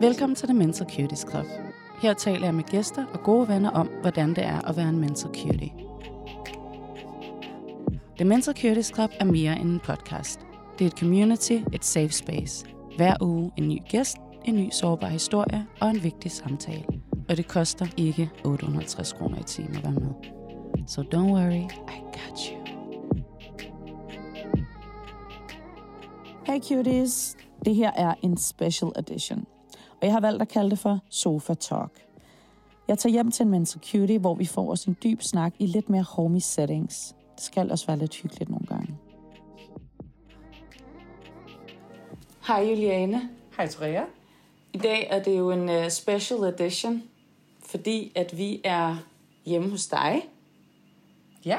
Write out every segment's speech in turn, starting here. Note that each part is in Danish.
Velkommen til The Mental Cuties Club. Her taler jeg med gæster og gode venner om, hvordan det er at være en mental cutie. The Mental Cuties Club er mere end en podcast. Det er et community, et safe space. Hver uge en ny gæst, en ny sårbar historie og en vigtig samtale. Og det koster ikke 850 kroner i timen at være med. So don't worry, I got you. Hey cuties, det her er en special edition. Og jeg har valgt at kalde det for Sofa Talk. Jeg tager hjem til en cutie, hvor vi får os en dyb snak i lidt mere homey settings. Det skal også være lidt hyggeligt nogle gange. Hej Juliane. Hej Toria. I dag er det jo en uh, special edition, fordi at vi er hjemme hos dig. Ja.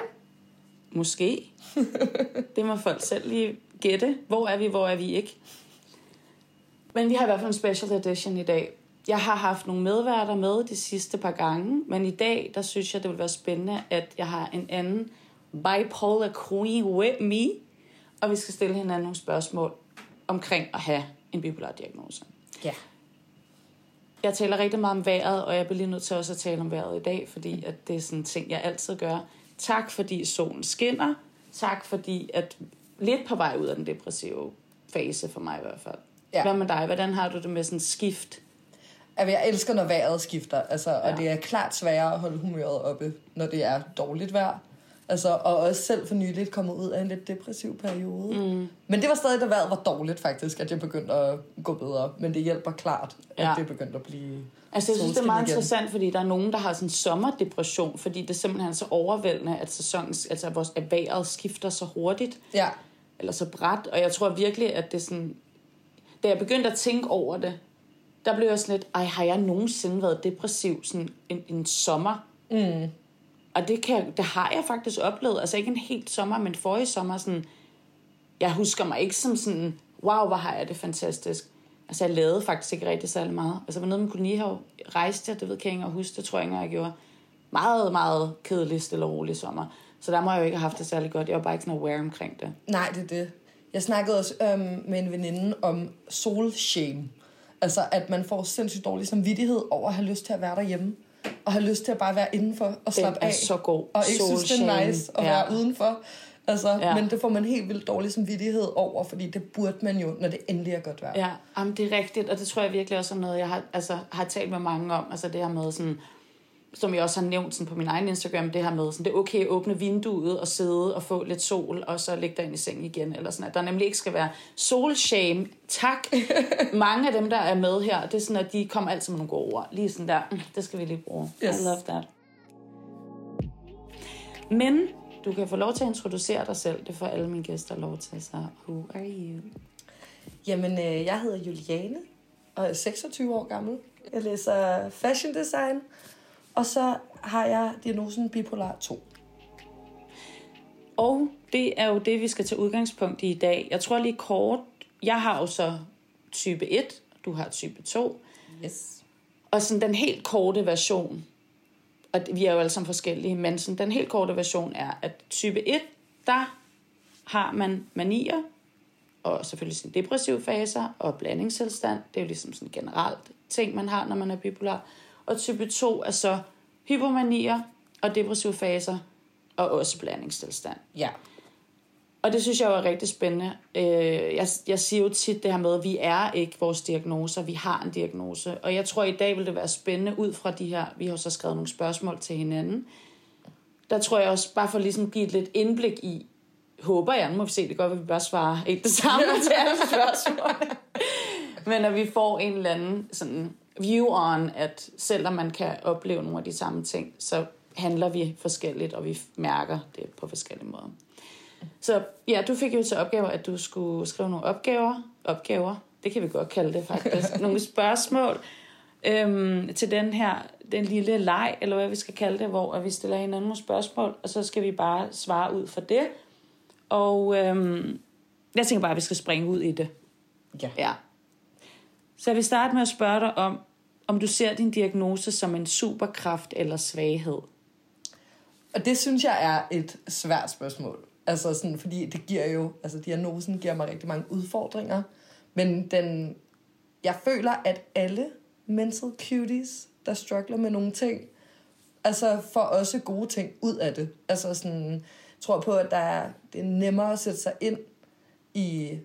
Måske. det må folk selv lige gætte. Hvor er vi, hvor er vi ikke? Men vi har i hvert fald en special edition i dag. Jeg har haft nogle medværter med de sidste par gange, men i dag, der synes jeg, det vil være spændende, at jeg har en anden bipolar queen with me, og vi skal stille hinanden nogle spørgsmål omkring at have en bipolar diagnose. Ja. Jeg taler rigtig meget om vejret, og jeg bliver lige nødt til også at tale om vejret i dag, fordi at det er sådan en ting, jeg altid gør. Tak fordi solen skinner. Tak fordi, at lidt på vej ud af den depressive fase for mig i hvert fald. Ja. Hvad med dig? Hvordan har du det med sådan skift? Altså, jeg elsker, når vejret skifter, altså, og Ja. det er klart sværere at holde humøret oppe, når det er dårligt vejr. Altså, og også selv for nyligt kommet ud af en lidt depressiv periode. Mm. Men det var stadig, da vejret var dårligt faktisk, at jeg begyndte at gå bedre. Men det hjælper klart, at Ja. det begyndte at blive Altså, jeg synes, det er meget igen. interessant, fordi der er nogen, der har sådan sommerdepression, fordi det er simpelthen så overvældende, at sæsonen, altså at vejret skifter så hurtigt, Ja, eller så bræt. Og jeg tror virkelig, at det er sådan... Da jeg begyndte at tænke over det, der blev jeg sådan lidt, ej, har jeg nogensinde været depressiv sådan en, en sommer? mm. Og det, kan, jeg- det har jeg faktisk oplevet. Altså ikke en helt sommer, men forrige sommer. Sådan, jeg husker mig ikke som sådan, wow, hvor har jeg det fantastisk. Altså jeg lavede faktisk ikke rigtig særlig meget. Altså jeg var nede med kolonihave, rejste jeg, det ved jeg ikke huske, det tror jeg ikke jeg gjorde. Meget, meget kedelig, stille og rolig sommer. Så der må jeg jo ikke have haft det særlig godt. Jeg var bare ikke sådan aware omkring det. Nej, det er det. Jeg snakkede også øhm, med en veninde om solshame. Altså, at man får sindssygt dårlig samvittighed over at have lyst til at være derhjemme. Og have lyst til at bare være indenfor og Den slappe er af. så god. Og ikke synes, det er Solshame. nice at Ja. være udenfor. Altså, ja. Men det får man helt vildt dårlig samvittighed over, fordi det burde man jo, når det endelig er godt vejr. Ja, jamen, det er rigtigt, og det tror jeg virkelig også er noget, jeg har, altså, har talt med mange om. Altså det her med sådan, som jeg også har nævnt sådan på min egen Instagram, det her med, sådan, det er okay at åbne vinduet og sidde og få lidt sol, og så ligge dig ind i seng igen, eller sådan, at der nemlig ikke skal være solshame. Tak. mange af dem, der er med her, det er sådan, at de kommer altid med nogle gode ord. Lige sådan der, "Mm, det skal vi lige bruge. Yes. I love that. Men du kan få lov til at introducere dig selv. Det får alle mine gæster lov til, så who are you? Jamen, øh, jeg hedder Juliane, og er 26 år gammel. Jeg læser fashion design, og så har jeg diagnosen bipolar 2. Og det er jo det, vi skal tage udgangspunkt i i dag. Jeg tror lige kort, jeg har jo så type 1, du har type 2. Yes. Og sådan den helt korte version, og vi er jo alle sammen forskellige, men sådan den helt korte version er, at type 1, der har man manier, og selvfølgelig sine depressive faser, og blandingstilstand. Det er jo ligesom sådan generelt ting, man har, når man er bipolar. Og type 2 er så hypomanier og depressive faser, og også blandingstilstand. Ja. Og det synes jeg jo er rigtig spændende. Øh, jeg, jeg siger jo tit det her med, at vi er ikke vores diagnoser, vi har en diagnose. Og jeg tror, i dag vil det være spændende ud fra de her, vi har så skrevet nogle spørgsmål til hinanden. Der tror jeg også, bare for ligesom at give et lidt indblik i, håber jeg, nu må vi se, det godt, at vi bare svarer ikke det samme til alle spørgsmål. Men at vi får en eller anden sådan view on, at selvom man kan opleve nogle af de samme ting, så handler vi forskelligt, og vi mærker det på forskellige måder. Så ja, du fik jo til opgave, at du skulle skrive nogle opgaver. Opgaver, det kan vi godt kalde det faktisk. nogle spørgsmål øhm, til den her, den lille leg, eller hvad vi skal kalde det, hvor vi stiller hinanden nogle spørgsmål, og så skal vi bare svare ud for det. Og øhm, jeg tænker bare, at vi skal springe ud i det. Ja. Ja. Så jeg vil starte med at spørge dig om, om du ser din diagnose som en superkraft eller svaghed. Og det synes jeg er et svært spørgsmål. Altså sådan, fordi det giver jo, altså diagnosen giver mig rigtig mange udfordringer, men den jeg føler, at alle mental cuties, der struggler med nogle ting, altså får også gode ting ud af det. Altså sådan, jeg tror på, at der er, det er nemmere at sætte sig ind i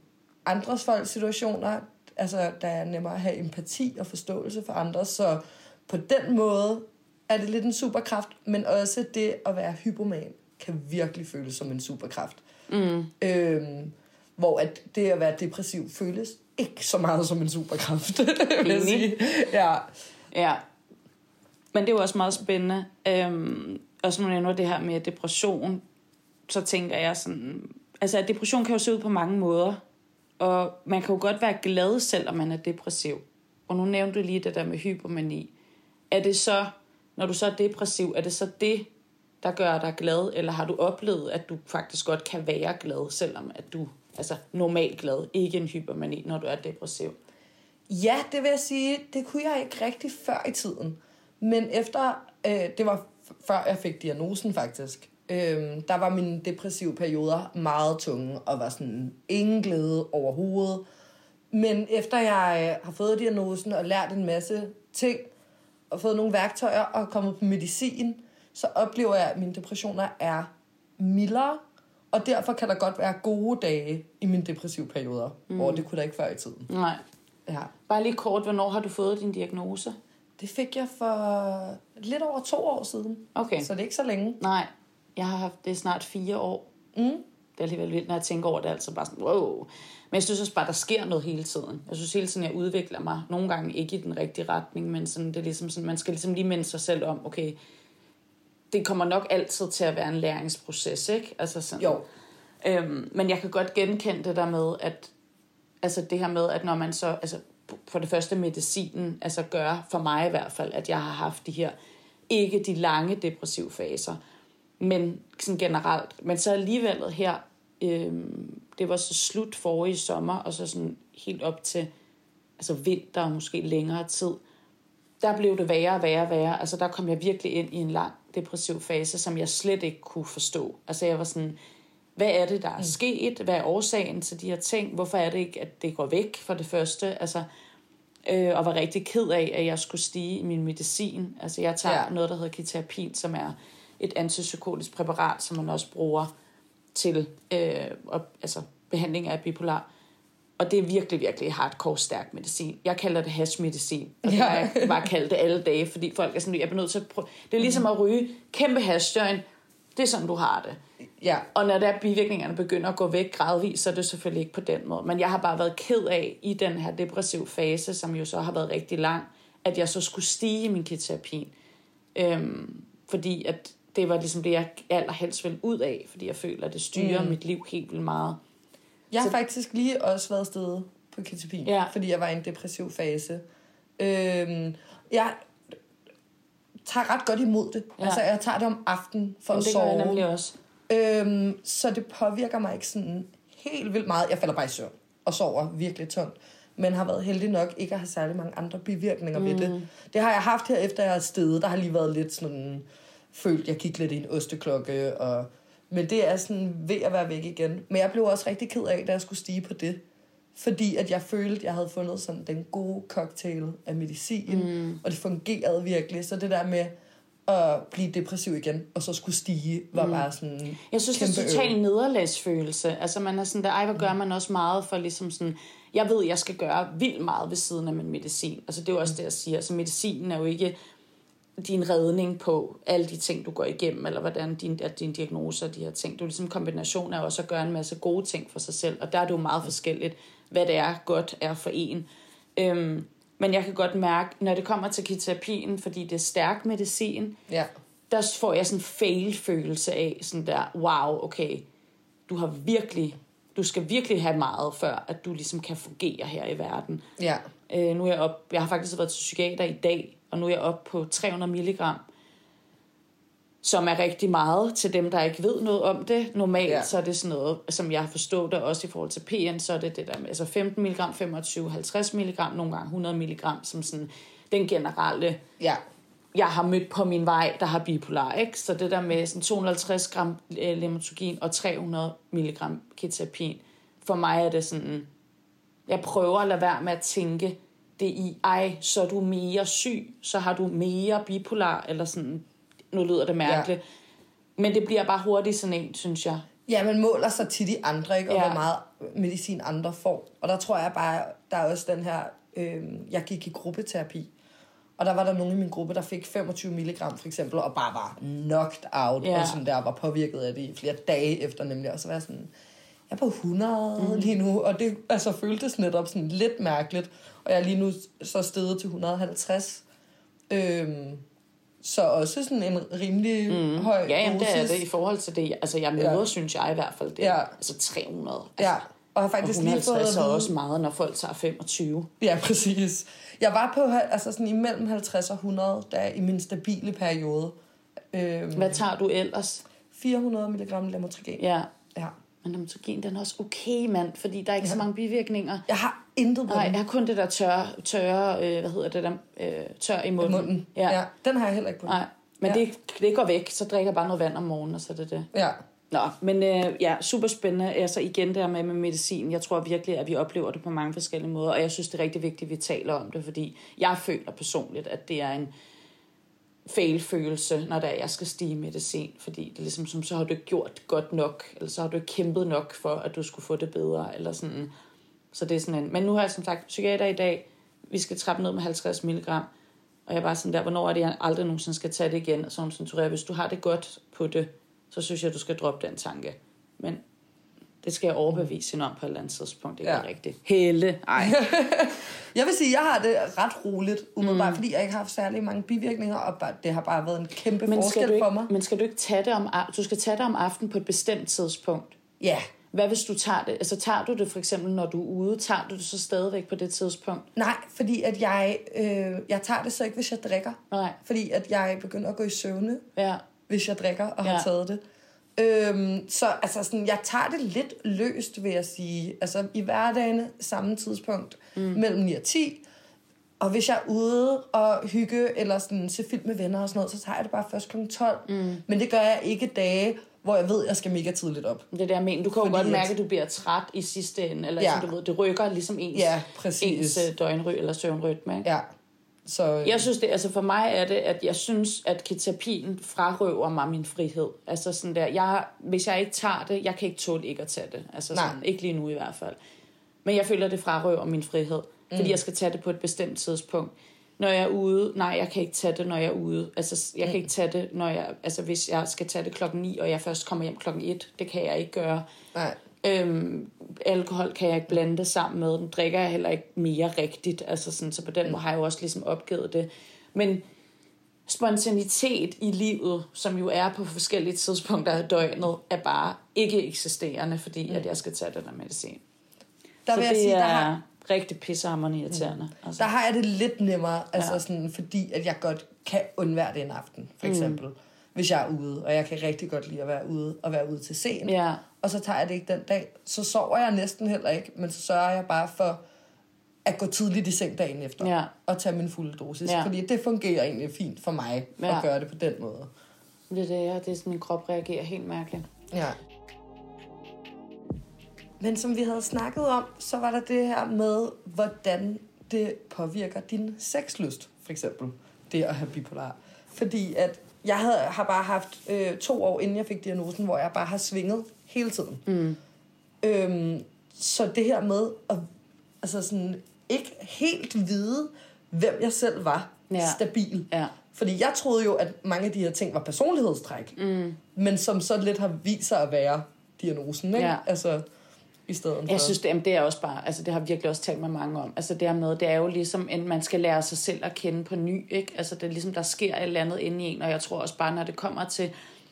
andres folks situationer. Altså, der er nemmere at have empati og forståelse for andre. Så på den måde er det lidt en superkraft, men også det at være hypoman kan virkelig føles som en superkraft. Mm. Øhm, hvor at det at være depressiv føles ikke så meget som en superkraft, vil jeg sige. Ja. Ja. Men det er jo også meget spændende. Øhm, også nu nævner det her med depression, så tænker jeg sådan... Altså, at depression kan jo se ud på mange måder. Og man kan jo godt være glad, selvom man er depressiv. Og nu nævnte du lige det der med hypomani. Er det så, når du så er depressiv, er det så det, der gør dig glad? Eller har du oplevet, at du faktisk godt kan være glad, selvom at du altså normalt glad, ikke en hypomani, når du er depressiv? Ja, det vil jeg sige, det kunne jeg ikke rigtig før i tiden. Men efter, øh, det var før jeg fik diagnosen faktisk, øh, der var mine depressive perioder meget tunge, og var sådan ingen glæde overhovedet. Men efter jeg øh, har fået diagnosen og lært en masse ting, og fået nogle værktøjer og kommet på medicin, så oplever jeg, at mine depressioner er mildere, og derfor kan der godt være gode dage i mine depressive perioder, mm. hvor det kunne der ikke før i tiden. Nej. Ja. Bare lige kort, hvornår har du fået din diagnose? Det fik jeg for lidt over to år siden. Okay. Så det er ikke så længe. Nej, jeg har haft det snart fire år. Mm. Det er alligevel vildt, når jeg tænker over det, altså bare sådan, wow. Men jeg synes også bare, der sker noget hele tiden. Jeg synes hele tiden, jeg udvikler mig. Nogle gange ikke i den rigtige retning, men sådan, det er ligesom sådan, man skal ligesom lige minde sig selv om, okay, det kommer nok altid til at være en læringsproces, ikke? Altså sådan, Jo. Øhm, men jeg kan godt genkende det der med, at altså det her med, at når man så, altså for det første medicinen, altså gør for mig i hvert fald, at jeg har haft de her, ikke de lange depressive faser, men sådan generelt. Men så alligevel her, øhm, det var så slut forrige sommer, og så sådan helt op til altså vinter og måske længere tid, der blev det værre og værre og værre. Altså der kom jeg virkelig ind i en lang depressiv fase, som jeg slet ikke kunne forstå. Altså jeg var sådan, hvad er det, der er sket? Hvad er årsagen til de her ting? Hvorfor er det ikke, at det går væk for det første? Altså, øh, og var rigtig ked af, at jeg skulle stige i min medicin. Altså jeg tager Ja. noget, der hedder keterapin, som er et antipsykotisk præparat, som man også bruger til øh, og, altså, behandling af bipolar. Og det er virkelig, virkelig hardcore stærk medicin. Jeg kalder det hashmedicin. Og det Ja. har jeg bare kaldt det alle dage, fordi folk er sådan, jeg er nødt til at prøve. Det er ligesom at ryge kæmpe hashjoint. Det er sådan, du har det. Ja. Og når der bivirkningerne begynder at gå væk gradvist, så er det selvfølgelig ikke på den måde. Men jeg har bare været ked af i den her depressiv fase, som jo så har været rigtig lang, at jeg så skulle stige i min keterapin. Øhm, fordi at det var ligesom det, jeg allerhelst ville ud af, fordi jeg føler, at det styrer mm. mit liv helt vildt meget. Jeg har Så- faktisk lige også været afsted på ketamine, Ja. fordi jeg var i en depressiv fase. Øhm, jeg tager ret godt imod det. Ja. Altså, jeg tager det om aftenen for Jamen, at det gør jeg sove. nemlig også. Øhm, så det påvirker mig ikke sådan helt vildt meget. Jeg falder bare i søvn og sover virkelig tungt. Men har været heldig nok ikke at have særlig mange andre bivirkninger mm. ved det. Det har jeg haft her efter jeg er stedet. Der har lige været lidt sådan... Følt, jeg gik lidt i en osteklokke. Og, men det er sådan ved at være væk igen. Men jeg blev også rigtig ked af, da jeg skulle stige på det. Fordi at jeg følte, at jeg havde fundet sådan den gode cocktail af medicin. Mm. Og det fungerede virkelig. Så det der med at blive depressiv igen, og så skulle stige, var mm. bare sådan Jeg synes, det er total nederlagsfølelse. Altså man er sådan der, ej, hvor gør man også meget for ligesom sådan, jeg ved, jeg skal gøre vildt meget ved siden af min medicin. Altså det er jo også det, jeg siger. Altså medicinen er jo ikke din redning på alle de ting, du går igennem, eller hvordan din, at din diagnose og de her ting. Det er ligesom en kombination af også at gøre en masse gode ting for sig selv, og der er det jo meget forskelligt, hvad det er godt er for en. Øhm, men jeg kan godt mærke, når det kommer til keterapien, fordi det er stærk medicin, Ja. der får jeg sådan en fail-følelse af, sådan der, wow, okay, du har virkelig, du skal virkelig have meget, før at du ligesom kan fungere her i verden. Ja. Øh, nu er jeg op, jeg har faktisk været til psykiater i dag, og nu er jeg oppe på 300 milligram, som er rigtig meget til dem, der ikke ved noget om det. Normalt Ja. så er det sådan noget, som jeg har forstået det også i forhold til PN, så er det det der med altså 15 milligram, 25, 50 milligram, nogle gange 100 milligram, som sådan den generelle Ja. jeg har mødt på min vej, der har bipolar, ikke? Så det der med sådan 250 gram øh, lemotogin og 300 milligram keterapin, for mig er det sådan, jeg prøver at lade være med at tænke det i, ej, så er du mere syg, så har du mere bipolar, eller sådan, nu lyder det mærkeligt. Ja. Men det bliver bare hurtigt sådan en, synes jeg. Ja, man måler sig til de andre, ikke? Og Ja. hvor meget medicin andre får. Og der tror jeg bare, der er også den her... Øh, jeg gik i gruppeterapi. Og der var der nogen i min gruppe, der fik 25 mg for eksempel, og bare var knocked out, Ja. og sådan der var påvirket af det i flere dage efter nemlig. Og så var jeg sådan, jeg er på 100 mm. lige nu, og det altså, føltes netop sådan lidt mærkeligt. Og jeg er lige nu så steget til 150. Øhm, så også sådan en rimelig mm. høj Ja, jamen, det er det i forhold til det. Altså, jeg møder, Ja. synes jeg i hvert fald, det er Ja. altså 300. Altså, Ja, og har og faktisk lige fået 150 at er vide- også meget, når folk tager 25. Ja, præcis. Jeg var på altså sådan imellem 50 og 100, der i min stabile periode. Øhm, Hvad tager du ellers? 400 mg lamotrigin. Ja, Ja. Men namatogen, den er også okay, mand, fordi der er ikke ja. så mange bivirkninger. Jeg har intet på Nej, den. jeg har kun det der tørre, tørre øh, hvad hedder det der, øh, tør i munden. munden. Ja. Ja. Den har jeg heller ikke på. Nej, men Ja. det, det går væk, så drikker jeg bare noget vand om morgenen, og så er det det. Ja. Nå, men øh, ja, super spændende. Altså igen det her med, med medicin. Jeg tror virkelig, at vi oplever det på mange forskellige måder, og jeg synes, det er rigtig vigtigt, at vi taler om det, fordi jeg føler personligt, at det er en fail-følelse, når det er, jeg skal stige medicin, fordi det er ligesom, som, så har du ikke gjort godt nok, eller så har du ikke kæmpet nok for, at du skulle få det bedre, eller sådan. Så det er sådan en, men nu har jeg som sagt psykiater i dag, vi skal trappe ned med 50 mg, og jeg er bare sådan der, hvornår er det, jeg aldrig nogensinde skal tage det igen, og så hun sådan, hvis du har det godt på det, så synes jeg, du skal droppe den tanke. Men det skal jeg overbevise hende om på et eller andet tidspunkt, det er Ja. rigtigt. Helle, ej. Jeg vil sige, jeg har det ret roligt, umiddelbart, mm. fordi jeg ikke har haft særlig mange bivirkninger, og bare, det har bare været en kæmpe Men forskel ikke, for mig. men skal du ikke tage det om, du skal tage det om aftenen på et bestemt tidspunkt? Ja. Hvad hvis du tager det? Altså tager du det for eksempel, når du er ude? Tager du det så stadigvæk på det tidspunkt? Nej, fordi at jeg, øh, jeg tager det så ikke, hvis jeg drikker. Nej. Fordi at jeg begynder at gå i søvne, Ja. hvis jeg drikker og har Ja. taget det. Øhm, så altså sådan, jeg tager det lidt løst, vil jeg sige. Altså i hverdagen, samme tidspunkt, mm. mellem 9 og 10. Og hvis jeg er ude og hygge, eller sådan, se film med venner og sådan noget, så tager jeg det bare først kl. 12. Mm. Men det gør jeg ikke dage, hvor jeg ved, at jeg skal mega tidligt op. Det er det, jeg mener. Du kan jo Fordi godt mærke, at du bliver træt i sidste ende. Eller Ja. ja. du ved, det rykker ligesom ens, Ja, præcis. ens øh, døgnry eller søvnrytme. Ikke? Ja. Så, Jeg synes det, altså for mig er det, at jeg synes, at ketapin frarøver mig min frihed. Altså sådan der, jeg, hvis jeg ikke tager det, jeg kan ikke tåle ikke at tage det. Altså Nej. sådan, ikke lige nu i hvert fald. Men jeg føler, at det frarøver min frihed, fordi Mm. jeg skal tage det på et bestemt tidspunkt. Når jeg er ude, nej, jeg kan ikke tage det, når jeg er ude. Altså, jeg kan Mm. ikke tage det, når jeg, altså hvis jeg skal tage det klokken 9, og jeg først kommer hjem klokken 1, det kan jeg ikke gøre. nej. Øhm, alkohol kan jeg ikke blande det sammen med. Den drikker jeg heller ikke mere rigtigt. Altså sådan, så på den måde har jeg jo også ligesom opgivet det. Men spontanitet i livet, som jo er på forskellige tidspunkter af døgnet, er bare ikke eksisterende, fordi at jeg skal tage den der medicin. Der så vil jeg det sige, er der har, rigtig pissehammerende irriterende. Altså. der har jeg det lidt nemmere, altså Ja. sådan, fordi at jeg godt kan undvære det en aften, for eksempel. Mm. Hvis jeg er ude, og jeg kan rigtig godt lide at være ude, og være ude til sent. Ja, og så tager jeg det ikke den dag, så sover jeg næsten heller ikke, men så sørger jeg bare for at gå tidligt i seng dagen efter, Ja. og tage min fulde dosis, Ja. fordi det fungerer egentlig fint for mig, Ja. at gøre det på den måde. det er det, ja. det er sådan, min krop reagerer helt mærkeligt. Ja. Men som vi havde snakket om, så var der det her med, hvordan det påvirker din sexlyst, for eksempel. Det at have bipolar. Fordi at jeg havde, har bare haft øh, to år, inden jeg fik diagnosen, hvor jeg bare har svinget hele tiden. Mm. Øhm, så det her med at altså sådan, ikke helt vide, hvem jeg selv var, Ja. stabil. Ja. Fordi jeg troede jo, at mange af de her ting var personlighedstræk. Mm. Men som så lidt har vist sig at være diagnosen, ikke? Ja. Altså, i stedet for... Jeg synes, det, jamen, det er også bare, altså det har virkelig også talt med mange om. Altså det her med, det er jo ligesom, at man skal lære sig selv at kende på ny, ikke? Altså det er ligesom, der sker et eller andet inde i en, og jeg tror også bare, når det kommer til,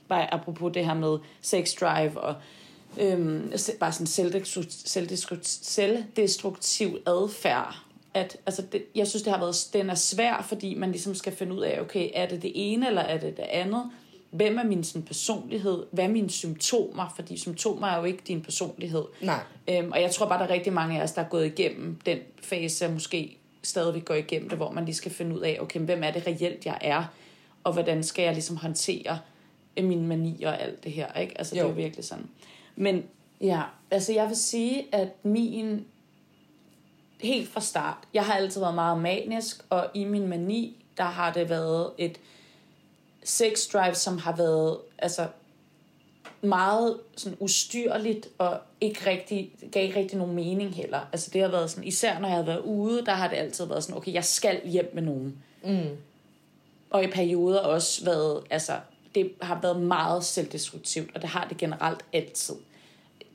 bare apropos det her med sex drive og øhm, bare sådan selvdestruktiv, selvdestruktiv, selvdestruktiv adfærd, at altså det, jeg synes, det har været, den er svær, fordi man ligesom skal finde ud af, okay, er det det ene, eller er det det andet? Hvem er min sådan, personlighed? Hvad er mine symptomer? Fordi symptomer er jo ikke din personlighed. Nej. Øhm, og jeg tror bare, der er rigtig mange af os, der er gået igennem den fase, måske stadigvæk går igennem det, hvor man lige skal finde ud af, okay, hvem er det reelt, jeg er, og hvordan skal jeg ligesom håndtere mine manier og alt det her, ikke? Altså, jo. det er jo virkelig sådan. Men ja, altså jeg vil sige, at min helt fra start. Jeg har altid været meget manisk, og i min mani, der har det været et sex drive, som har været altså, meget sådan ustyrligt, og ikke rigtig, gav ikke rigtig nogen mening heller. Altså det har været sådan, især når jeg har været ude, der har det altid været sådan, okay, jeg skal hjem med nogen. Mm. Og i perioder også været, altså, det har været meget selvdestruktivt, og det har det generelt altid.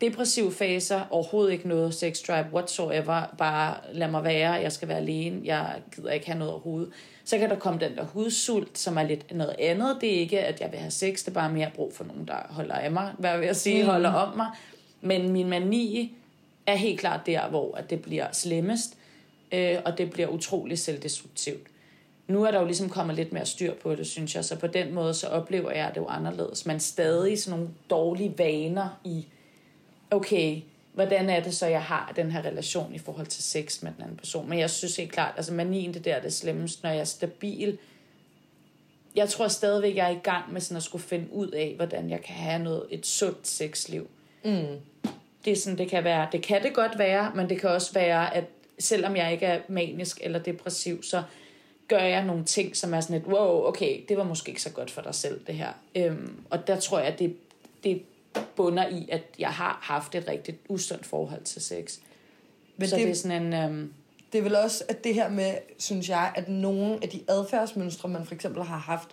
Depressive faser, overhovedet ikke noget sex drive whatsoever, bare lad mig være, jeg skal være alene, jeg gider ikke have noget overhovedet. Så kan der komme den der hudsult, som er lidt noget andet. Det er ikke, at jeg vil have sex, det er bare mere brug for nogen, der holder af mig, hvad vil jeg sige, mm. holder om mig. Men min mani er helt klart der, hvor at det bliver slemmest, øh, og det bliver utrolig selvdestruktivt. Nu er der jo ligesom kommet lidt mere styr på det, synes jeg, så på den måde, så oplever jeg det jo anderledes. Men stadig sådan nogle dårlige vaner i, okay, hvordan er det så, jeg har den her relation i forhold til sex med den anden person. Men jeg synes helt klart, altså manien, det der er det slemmeste, når jeg er stabil. Jeg tror stadigvæk, jeg er i gang med sådan at skulle finde ud af, hvordan jeg kan have noget, et sundt sexliv. Mm. Det er sådan, det kan være, det kan det godt være, men det kan også være, at selvom jeg ikke er manisk eller depressiv, så gør jeg nogle ting, som er sådan et, wow, okay, det var måske ikke så godt for dig selv, det her. Øhm, og der tror jeg, det, det bunder i, at jeg har haft et rigtig usundt forhold til sex. Men så det, det er sådan en... Øhm, det er vel også, at det her med, synes jeg, at nogle af de adfærdsmønstre, man for eksempel har haft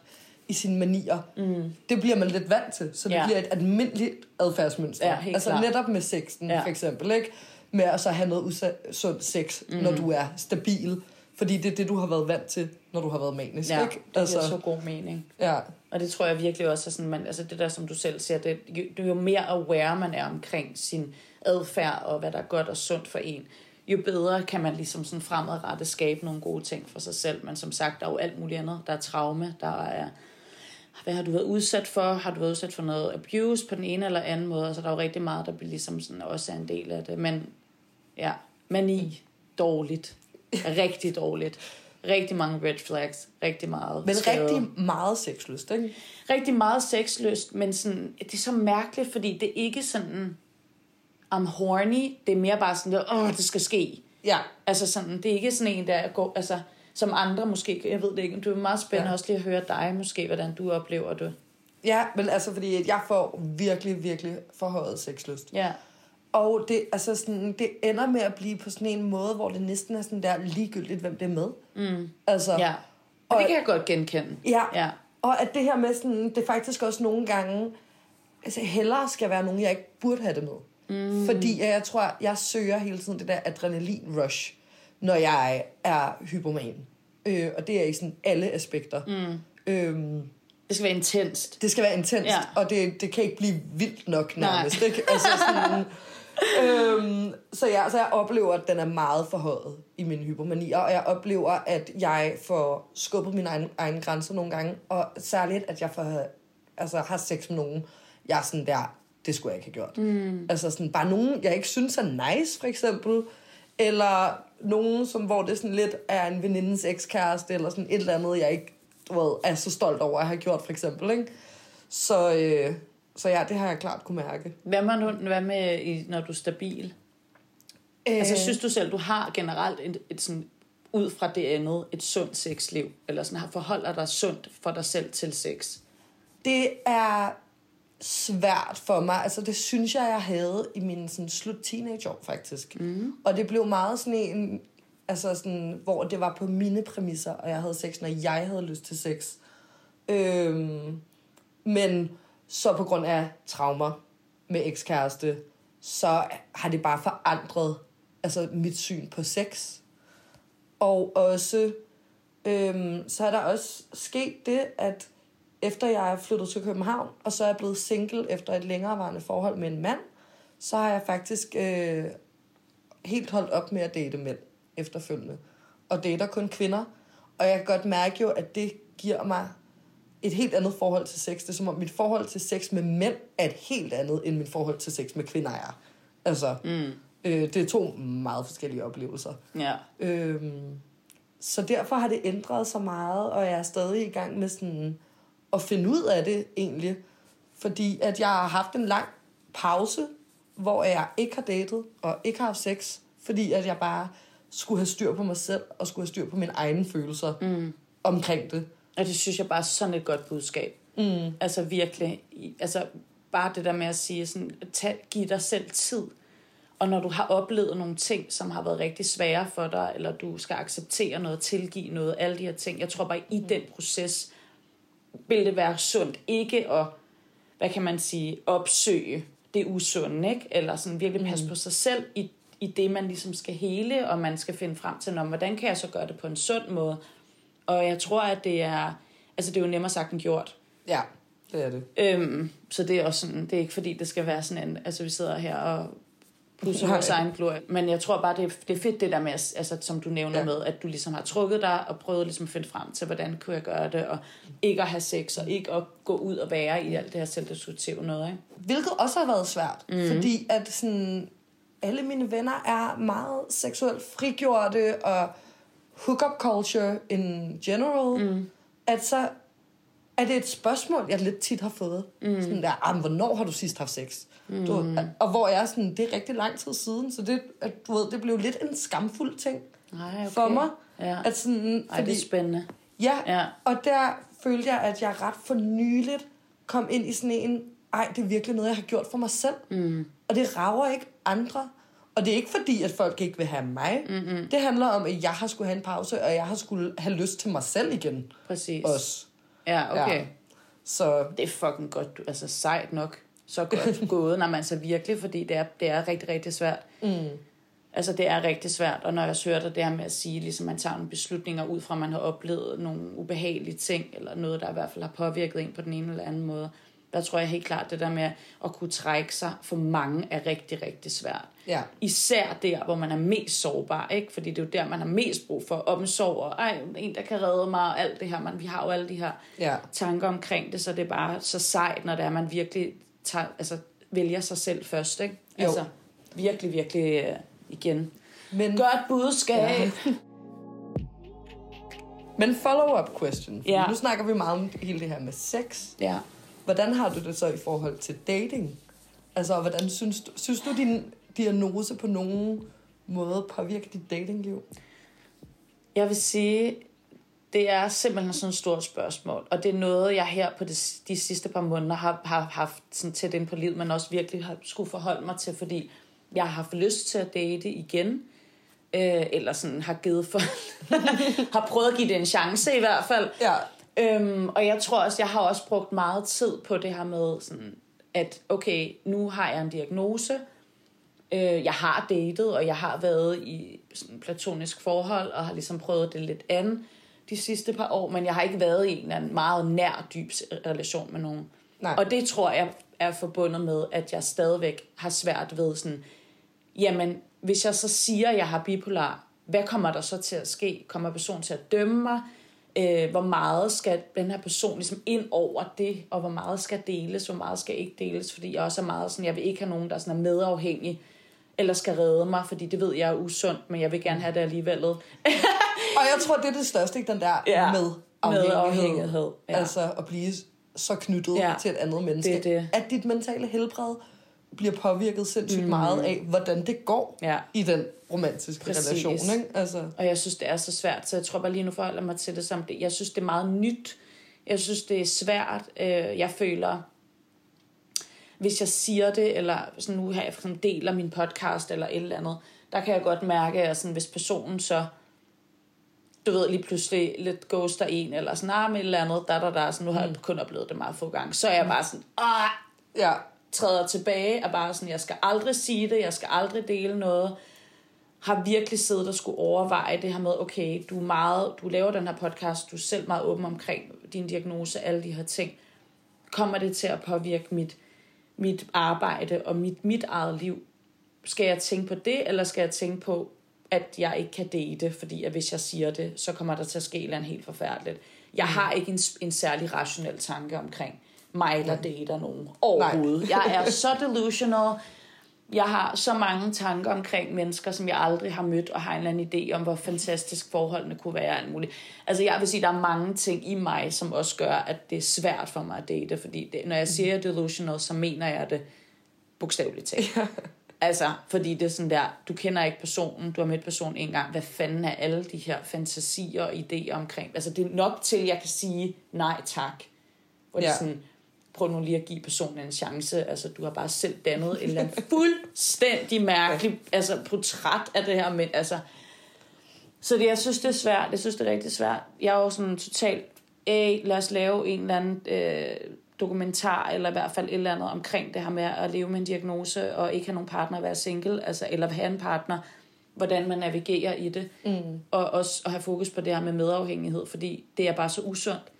i sine manier, mm. det bliver man lidt vant til. Så det Ja. bliver et almindeligt adfærdsmønster. Ja, altså klart. netop med sexen, Ja. for eksempel, ikke? Med at så have noget usundt sex, mm. når du er stabil. Fordi det er det, du har været vant til, når du har været manisk, ja, ikke? det altså, giver så god mening. ja. Og det tror jeg virkelig også er sådan, man, altså det der, som du selv siger, det, jo, det er jo mere aware man er omkring sin adfærd og hvad der er godt og sundt for en, jo bedre kan man ligesom sådan fremadrettet skabe nogle gode ting for sig selv. Men som sagt, der er jo alt muligt andet. Der er traume, der er, hvad har du været udsat for? Har du været udsat for noget abuse på den ene eller anden måde? Så der er jo rigtig meget, der bliver ligesom sådan også er en del af det. Men ja, mani, dårligt. Rigtig dårligt. Rigtig mange red flags. Rigtig meget. Men skade. rigtig meget sexlyst, ikke? rigtig meget sexlyst, men sådan, det er så mærkeligt, fordi det er ikke sådan, I'm horny, det er mere bare sådan, åh, det skal ske. Ja. Altså sådan, det er ikke sådan en, der går, altså, som andre måske, jeg ved det ikke, det er meget spændende Ja. også lige at høre dig måske, hvordan du oplever det. Ja, men altså fordi jeg får virkelig, virkelig forhøjet sexlyst. Ja, Og det, altså sådan, det ender med at blive på sådan en måde, hvor det næsten er sådan der ligegyldigt, hvem det er med. mm. Altså, ja. Og Og- det kan jeg godt genkende. ja. Ja, Og at det her med sådan, det faktisk også nogle gange, altså hellere skal være nogen, jeg ikke burde have det med. Mm. Fordi jeg tror, jeg søger hele tiden det der adrenalin-rush, når jeg er hypoman. Øh, og det er i sådan alle aspekter. mm. Øhm, det skal være intenst. det skal være intenst, Ja. og det, det kan ikke blive vildt nok Nej. nærmest. Ikke? Altså sådan, øhm, så, jeg, så jeg oplever, at den er meget forhøjet i min hypomani, og jeg oplever, at jeg får skubbet mine egne, egne grænser nogle gange, og særligt, at jeg får, altså, har sex med nogen, jeg er sådan der, det skulle jeg ikke have gjort. Mm. Altså sådan, bare nogen, jeg ikke synes er nice, for eksempel, eller nogen, som, hvor det sådan lidt er en venindens ekskæreste, eller sådan et eller andet, jeg ikke du ved, er så stolt over at have gjort, for eksempel. Ikke? Så, øh, så ja, det har jeg klart kunne mærke. Hvad med, nu- hvad med når du er stabil? Øh, Altså, synes du selv, du har generelt et, et sådan, ud fra det andet, et sundt sexliv? Eller sådan, har forholder dig sundt for dig selv til sex? det er svært for mig. Altså, det synes jeg, jeg havde i min sådan, slut teenageår, faktisk. Mm. Og det blev meget sådan en, altså sådan, hvor det var på mine præmisser, og jeg havde sex, når jeg havde lyst til sex. Øhm, men så på grund af traumer med ekskæreste, så har det bare forandret altså mit syn på sex. Og også, øhm, så er der også sket det, at efter jeg er flyttet til København, og så er jeg blevet single efter et længerevarende forhold med en mand, så har jeg faktisk øh, helt holdt op med at date mænd efterfølgende. Og dater kun kvinder. Og jeg kan godt mærke jo, at det giver mig et helt andet forhold til sex. Det er som om mit forhold til sex med mænd er et helt andet, end mit forhold til sex med kvinder er. Altså, Mm. øh, det er to meget forskellige oplevelser. Ja. Øhm, så derfor har det ændret sig meget, og jeg er stadig i gang med sådan at finde ud af det egentlig. Fordi at jeg har haft en lang pause, hvor jeg ikke har datet og ikke har haft sex, fordi at jeg bare skulle have styr på mig selv, og skulle have styr på mine egne følelser mm. omkring det. Og det synes jeg bare er sådan et godt budskab. Mm. Altså virkelig. Altså bare det der med at sige sådan, tag, giv dig selv tid. Og når du har oplevet nogle ting, som har været rigtig svære for dig, eller du skal acceptere noget, tilgive noget, alle de her ting. Jeg tror bare, i den proces vil det være sundt ikke at, hvad kan man sige, opsøge det usunde, ikke? Eller sådan virkelig passe mm. på sig selv i, i det, man ligesom skal hele, og man skal finde frem til, hvordan kan jeg så gøre det på en sund måde? Og jeg tror, at det er, altså det er jo nemmere sagt end gjort. Ja, det er det. Øhm, så det er også sådan, det er ikke fordi, det skal være sådan en, altså vi sidder her og pusser vores egen glorie. Men jeg tror bare, det er, det er fedt det der med, altså, som du nævner ja. med, at du ligesom har trukket dig og prøvet ligesom at finde frem til, hvordan kunne jeg gøre det, og ikke at have sex, og ikke at gå ud og være i alt det her selvdestruktive noget. Ikke? Hvilket også har været svært, mm. fordi at sådan, alle mine venner er meget seksuelt frigjorte, og hookup culture in general, mm. at så er det et spørgsmål, jeg lidt tit har fået. Mm. Sådan der, ah, hvornår har du sidst haft sex? Mm. Du, og hvor jeg er sådan, det er rigtig lang tid siden, så det, at, du ved, det blev lidt en skamfuld ting Ej, okay. for mig. Ja. At sådan, Ej, det er spændende. Ja, Ja. og der følte jeg, at jeg ret for nyligt kom ind i sådan en, ej, det er virkelig noget, jeg har gjort for mig selv. Mm. Og det rager ikke andre. Og det er ikke fordi, at folk ikke vil have mig. Mm-mm. Det handler om, at jeg har skulle have en pause, og jeg har skulle have lyst til mig selv igen. Præcis. Også. Ja, okay. Ja. Så Det er fucking godt, altså sejt nok. Så godt gået, når man så virkelig, fordi det er, det er rigtig, rigtig svært. mm, Altså, det er rigtig svært, og når jeg også hørte det her med at sige, ligesom man tager nogle beslutninger ud fra, at man har oplevet nogle ubehagelige ting, eller noget, der i hvert fald har påvirket en på den ene eller anden måde, der tror jeg helt klart, det der med at kunne trække sig for mange er rigtig, rigtig svært. ja. Især der, hvor man er mest sårbar, ikke? Fordi det er jo der, man har mest brug for omsorg, og ej, en, der kan redde mig, og alt det her. Man, vi har jo alle de her Ja. tanker omkring det, så det er bare så sejt, når det er, man virkelig tager, altså, vælger sig selv først, ikke? Jo. Altså, virkelig, virkelig uh, igen. Men, Godt budskab. Ja. Men follow-up question. Ja. Nu snakker vi meget om hele det her med sex. ja. Hvordan har du det så i forhold til dating? Altså, hvordan synes du, synes du din diagnose på nogen måde påvirker dit datingliv? Jeg vil sige, det er simpelthen sådan et stort spørgsmål, og det er noget, jeg her på de, de sidste par måneder har, har haft sådan tæt ind på livet, men også virkelig har skulle forholde mig til, fordi jeg har haft lyst til at date igen, øh, eller sådan har givet for, har prøvet at give det en chance i hvert fald. Ja. Øhm, og jeg tror også, jeg har også brugt meget tid på det her med, sådan, at okay, nu har jeg en diagnose, øh, jeg har datet, og jeg har været i sådan platonisk forhold, og har ligesom prøvet det lidt an de sidste par år, men jeg har ikke været i en eller anden meget nær, dyb relation med nogen. Nej. Og det tror jeg er forbundet med, at jeg stadigvæk har svært ved sådan, jamen, hvis jeg så siger, at jeg har bipolar, hvad kommer der så til at ske? Kommer personen til at dømme mig? Øh, hvor meget skal den her person ligesom ind over det, og hvor meget skal deles, hvor meget skal ikke deles, fordi jeg også er meget sådan, jeg vil ikke have nogen, der sådan er medafhængig, eller skal redde mig, fordi det ved jeg er usundt, men jeg vil gerne have det alligevel. Og jeg tror, det er det største, ikke? Den der Ja. med afhængighed. Medafhængighed, ja. Altså at blive så knyttet Ja. til et andet menneske. Det det. At dit mentale helbred bliver påvirket sindssygt mm. meget af, hvordan det går Ja. i den romantiske Præcis. relation. Ikke? Altså, Og jeg synes, det er så svært, så jeg tror bare lige nu forholder mig til det som det. Jeg synes, det er meget nyt. Jeg synes, det er svært. Øh, Jeg føler, hvis jeg siger det, eller sådan nu her, jeg for eksempel deler min podcast eller et eller andet, der kan jeg godt mærke, at sådan, hvis personen så, du ved, lige pludselig lidt ghoster en, eller sådan, ah, med et eller andet, der, der, der, sådan, nu har jeg kun oplevet det meget få gange, så er jeg bare sådan, ah, ja. Træder tilbage, og bare sådan, jeg skal aldrig sige det, jeg skal aldrig dele noget, har virkelig siddet og skulle overveje det her med, okay, du er meget, du laver den her podcast, du er selv meget åben omkring din diagnose, alle de her ting. Kommer det til at påvirke mit, mit arbejde og mit, mit eget liv? Skal jeg tænke på det, eller skal jeg tænke på, at jeg ikke kan date, fordi at hvis jeg siger det, så kommer der til at ske et eller andet helt forfærdeligt. Jeg har ikke en, en særlig rationel tanke omkring mig, der dater nogen overhovedet. Jeg er så delusional. Jeg har så mange tanker omkring mennesker, som jeg aldrig har mødt, og har en eller anden idé om, hvor fantastisk forholdene kunne være. Alt muligt. Altså jeg vil sige, der er mange ting i mig, som også gør, at det er svært for mig at date. Fordi det, når jeg siger delusional, så mener jeg det bogstaveligt talt. Altså, fordi det er sådan der, du kender ikke personen, du har mødt personen en gang, hvad fanden er alle de her fantasier og idéer omkring? Altså, det er nok til, at jeg kan sige nej tak. Hvor ja. det er sådan, prøv nu lige at give personen en chance. Altså, du har bare selv dannet et eller andet fuldstændig mærkeligt altså, portræt af det her men Altså, så det, jeg synes, det er svært. Jeg synes, det er rigtig svært. Jeg er jo sådan totalt, hey, lad os lave en eller anden øh, dokumentar, eller i hvert fald et eller andet omkring det her med at leve med en diagnose, og ikke have nogen partner at være single, altså, eller have en partner, hvordan man navigerer i det. Mm. Og også at have fokus på det her med medafhængighed, fordi det er bare så usundt.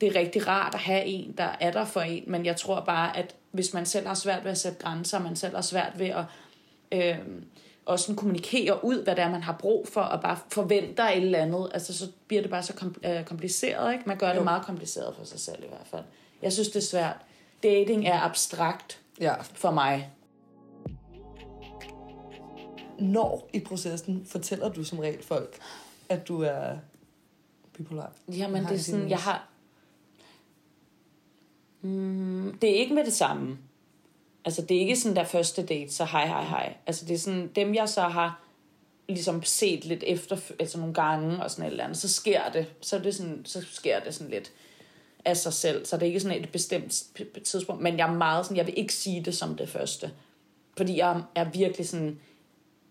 Det er rigtig rart at have en, der er der for en, men jeg tror bare, at hvis man selv har svært ved at sætte grænser, man selv har svært ved at øh, også sådan kommunikere ud, hvad det er, man har brug for, og bare forventer et eller andet, altså så bliver det bare så øh, kompliceret, ikke? Man gør jo. det meget kompliceret for sig selv i hvert fald. Jeg synes, det er svært. Dating er abstrakt ja. for mig. Når i processen fortæller du som regel folk, at du er bipolar? Jamen, det er sådan, jeg har... Mm, det er ikke med det samme. Altså, det er ikke sådan der første date, så hej, hej, hej. Altså, det er sådan, dem jeg så har ligesom set lidt efter, altså nogle gange og sådan et eller andet, så sker det. Så, er det sådan, så sker det sådan lidt af sig selv. Så det er ikke sådan et bestemt tidspunkt. Men jeg er meget sådan, jeg vil ikke sige det som det første. Fordi jeg er virkelig sådan,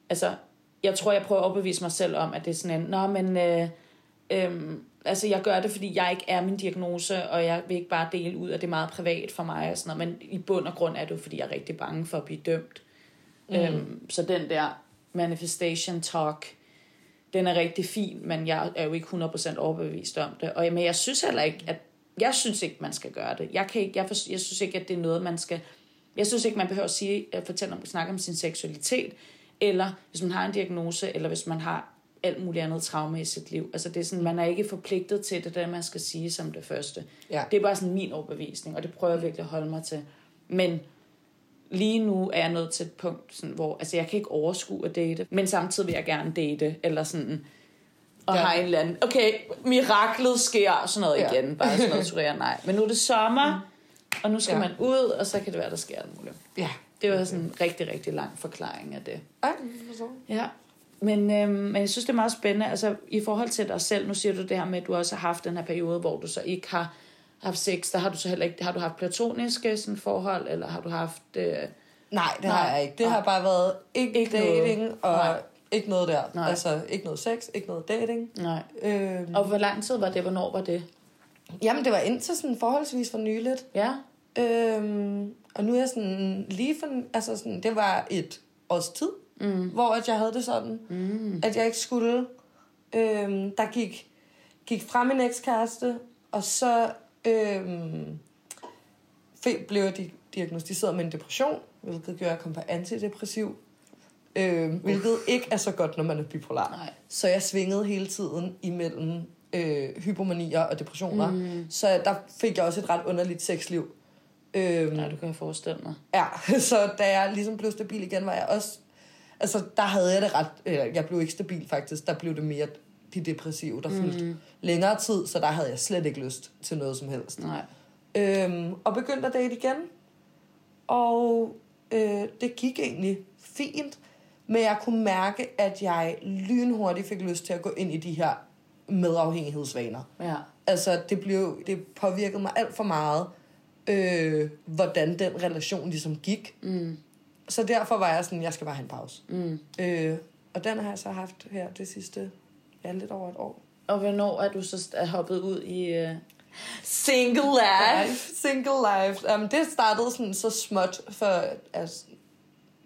altså, jeg tror, jeg prøver at overbevise mig selv om, at det er sådan en, nå, men, øh, øh, altså, jeg gør det, fordi jeg ikke er min diagnose, og jeg vil ikke bare dele ud, at det er meget privat for mig og sådan noget. Men i bund og grund er det fordi jeg er rigtig bange for at blive dømt. Mm. Øhm, så den der manifestation talk, den er rigtig fin, men jeg er jo ikke 100% overbevist om det. Og men jeg synes heller ikke, at jeg synes ikke, man skal gøre det. Jeg, kan ikke, jeg, for, jeg synes ikke, at det er noget, man skal... Jeg synes ikke, man behøver at sige, at fortælle om, snakke om sin seksualitet, eller hvis man har en diagnose, eller hvis man har alt muligt andet traume i sit liv. Altså det er sådan, man er ikke forpligtet til det, der man skal sige som det første. Ja. Det er bare sådan min overbevisning, og det prøver jeg virkelig at holde mig til. Men lige nu er jeg nået til et punkt, sådan, hvor altså, jeg kan ikke overskue at date, men samtidig vil jeg gerne date, eller sådan, og ja. har en eller anden, okay, miraklet sker, og sådan noget ja. igen, bare sådan noget, tror nej. Men nu er det sommer, mm. og nu skal ja. man ud, og så kan det være, der sker alt muligt. Ja. Det var sådan en rigtig, rigtig lang forklaring af det. Ej, Ja. Men, øhm, men jeg synes, det er meget spændende. Altså, i forhold til dig selv, nu siger du det her med, at du også har haft den her periode, hvor du så ikke har haft sex. Der har du så heller ikke, har du haft platoniske sådan, forhold, eller har du haft... Øh... Nej, det nej, har jeg ikke. Det nej. har bare været ikke, ikke dating, noget. og nej. ikke noget der. Nej. Altså, ikke noget sex, ikke noget dating. Nej. Øhm. Og hvor lang tid var det? Hvornår var det? Jamen, det var indtil sådan forholdsvis for nyligt. Ja. Øhm, og nu er jeg sådan lige for... Altså, sådan, det var et års tid mm. hvor at jeg havde det sådan, mm. at jeg ikke skulle. Øhm, der gik, gik fra min ekskæreste, og så øhm, blev jeg diagnostiseret med en depression, hvilket gjorde, at jeg kom på antidepressiv. Øhm, hvilket ikke er så godt, når man er bipolar. Nej. Så jeg svingede hele tiden imellem øh, hypomanier og depressioner. Mm. Så der fik jeg også et ret underligt sexliv. Øhm, ja, du kan forestille mig. Ja, så da jeg ligesom blev stabil igen, var jeg også altså, der havde jeg det ret... Øh, jeg blev ikke stabil, faktisk. Der blev det mere de depressive, der fyldte mm. længere tid, så der havde jeg slet ikke lyst til noget som helst. Nej. Øhm, og begyndte at date igen. Og øh, det gik egentlig fint, men jeg kunne mærke, at jeg lynhurtigt fik lyst til at gå ind i de her medafhængighedsvaner. Ja. Altså, det, blev, det påvirkede mig alt for meget, øh, hvordan den relation ligesom gik. Mm så derfor var jeg sådan, jeg skal bare have en pause. Mm. Øh, og den har jeg så haft her det sidste, ja, lidt over et år. Og hvornår er du så hoppet ud i... Uh... Single life. Single life. Um, det startede sådan så småt for altså,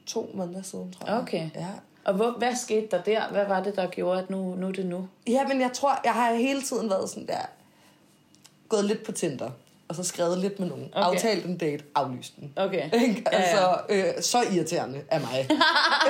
to måneder siden, tror jeg. Okay. Ja. Og hvor, hvad skete der der? Hvad var det, der gjorde, at nu, nu er det nu? Ja, men jeg tror, jeg har hele tiden været sådan der, gået lidt på Tinder og så skrevet lidt med nogen. Okay. Aftalt en date, aflyst den. Okay. altså, ja, ja. Øh, så irriterende af mig.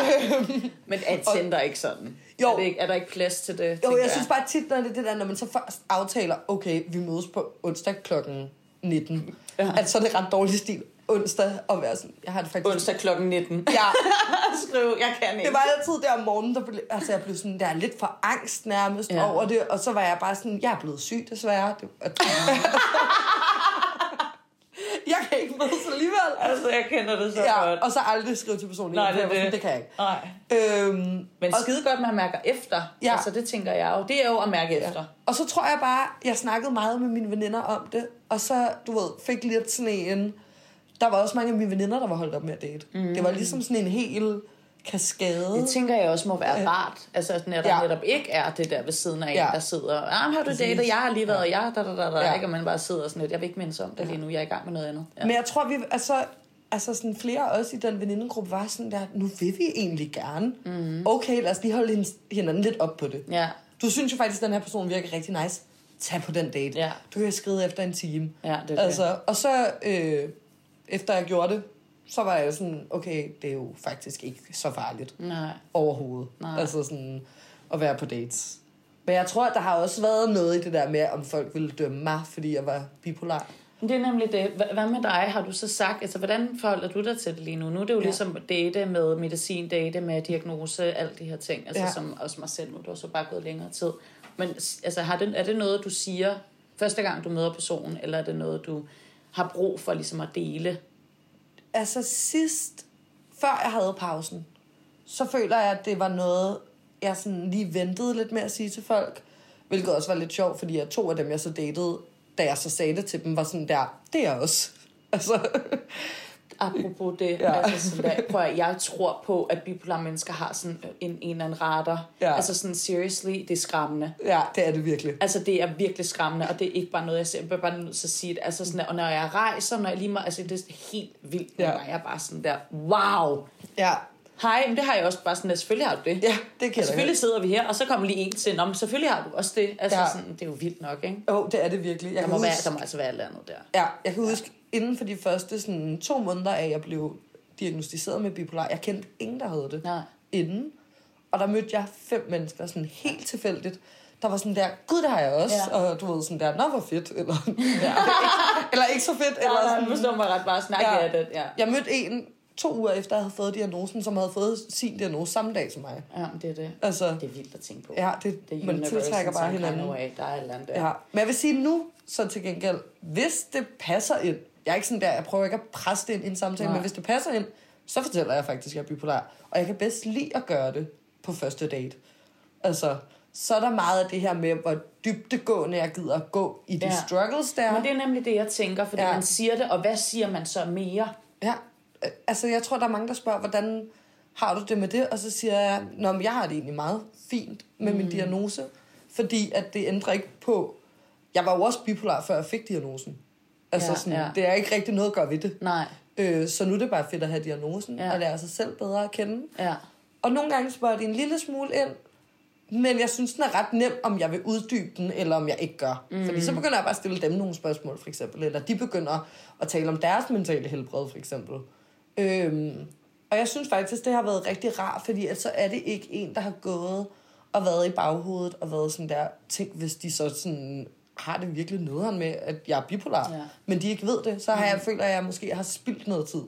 Men er Tinder ikke sådan? Jo. Er, det ikke, er der ikke plads til det? Jo, jeg, jeg synes bare tit, når det er det der, når man så først aftaler, okay, vi mødes på onsdag klokken 19, ja. at så er det ret dårlig stil onsdag at være sådan, jeg har det faktisk... Onsdag klokken 19. Ja. Skriv, jeg kan ikke. Det var altid der om morgenen, der blev, altså jeg blev sådan, der lidt for angst nærmest ja. over det, og så var jeg bare sådan, jeg er blevet syg desværre. Det, jeg mødes alligevel. Altså, jeg kender det så Ja, godt. og så aldrig skrive til personen. Nej, det var sådan, det. det kan jeg ikke. Nej. Øhm, Men og- skide godt, man mærker efter. Ja. Altså, det tænker jeg jo. Det er jo at mærke efter. Og så tror jeg bare, jeg snakkede meget med mine veninder om det, og så, du ved, fik lidt sådan en... Der var også mange af mine veninder, der var holdt op med at date. Mm. Det var ligesom sådan en hel kaskade. Det tænker jeg også må være rart. Altså, når der Ja. netop ikke er det der ved siden af en, Ja. der sidder, ah, har du datet? Jeg har lige været, ja. jeg, da, da, da, da, Ja. ikke? Og man bare sidder sådan lidt, jeg vil ikke mindes om det lige nu, jeg er i gang med noget andet. Ja. Men jeg tror, vi... Altså, altså sådan flere af os i den venindegruppe var sådan der, nu vil vi egentlig gerne. Mm. Okay, lad os lige holde hin- hinanden lidt op på det. ja. Du synes jo faktisk, at den her person virker rigtig nice. Tag på den date. Ja. Du kan skride efter en time. Ja, det er det. Altså, og så, øh, efter jeg gjorde det, så var jeg sådan, okay, det er jo faktisk ikke så farligt Nej. overhovedet. Nej. Altså sådan, at være på dates. Men jeg tror, at der har også været noget i det der med, om folk ville dømme mig, fordi jeg var bipolar. Det er nemlig det. Hva- Hvad med dig? Har du så sagt, altså hvordan forholder du dig til det lige nu? Nu er det jo Ja. ligesom date med medicin, date med diagnose, alt de her ting. Altså Ja. som også mig selv nu, du har så bare gået længere tid. Men altså, har det, er det noget, du siger første gang, du møder personen, eller er det noget, du har brug for ligesom at dele? Altså sidst, før jeg havde pausen, så føler jeg, at det var noget, jeg sådan lige ventede lidt med at sige til folk. Hvilket også var lidt sjovt, fordi jeg to af dem, jeg så datede, da jeg så sagde det til dem, var sådan der, det er jeg også. Altså, Apropos det, Ja. ja. altså sådan der, prøv at, jeg tror på, at bipolare mennesker har sådan en, en eller anden radar. Ja. Altså sådan, seriously, det er skræmmende. ja, det er det virkelig. Altså, det er virkelig skræmmende, og det er ikke bare noget, jeg ser. Jeg bare nødt til at sige det. Altså, sådan, der, og når jeg rejser, når jeg lige må, altså, det er helt vildt. Ja. Ja. Jeg er bare sådan der, wow. Ja, Hej, men det har jeg også bare sådan, at selvfølgelig har du det. ja det og kan jeg selvfølgelig sidder vi her, og så kommer lige en til, om selvfølgelig har du også det. Altså, Ja. ja. sådan, det er jo vildt nok, ikke? Åh, oh, det er det virkelig. Jeg Der må, være, huske- der må altså være et eller andet der. Ja, jeg kan huske, inden for de første sådan, to måneder af, jeg blev diagnostiseret med bipolar, jeg kendte ingen, der havde det Nej. inden. Og der mødte jeg fem mennesker, sådan helt tilfældigt, der var sådan der, gud, det har jeg også. Ja. Og du ved, sådan der, nå, hvor fedt. Eller, ja, eller ikke så fedt. Eller Eller sådan, forstår mig ret bare snakke Ja. ja. af det. Ja. Jeg mødte en to uger efter, jeg havde fået diagnosen, som havde fået sin diagnose samme dag som mig. ja, det er det. Altså, Det er vildt at tænke på. ja, det, det man tiltrækker bare hinanden. way. Der er et eller andet der. Ja, men jeg vil sige nu, så til gengæld, hvis det passer ind, jeg er ikke sådan der, jeg prøver ikke at presse det ind i en samtale, Nej. men hvis det passer ind, så fortæller jeg faktisk, at jeg er bipolar. Og jeg kan bedst lide at gøre det på første date. Altså, så er der meget af det her med, hvor dybtegående jeg gider at gå i de Ja. struggles der. Men det er nemlig det, jeg tænker, fordi Ja. man siger det, og hvad siger man så mere? Ja, altså jeg tror, der er mange, der spørger, hvordan har du det med det? Og så siger jeg, Nå, men jeg har det egentlig meget fint med mm. min diagnose, fordi at det ændrer ikke på... Jeg var jo også bipolar, før jeg fik diagnosen. Altså Ja, sådan, ja. det er ikke rigtig noget at gøre ved det. Nej. Øh, så nu er det bare fedt at have diagnosen, ja. Og lære sig selv bedre at kende. Ja. Og nogle gange spørger de en lille smule ind, men jeg synes, den er ret nem, om jeg vil uddybe den, eller om jeg ikke gør. Mm. Fordi så begynder jeg bare at stille dem nogle spørgsmål, for eksempel. Eller de begynder at tale om deres mentale helbred, for eksempel. Øhm, og jeg synes faktisk, det har været rigtig rart, fordi at så er det ikke en, der har gået og været i baghovedet og været sådan der, tænk hvis de så sådan har det virkelig nederen med, at jeg er bipolar, Ja. men de ikke ved det, så har jeg føler, at jeg måske har spildt noget tid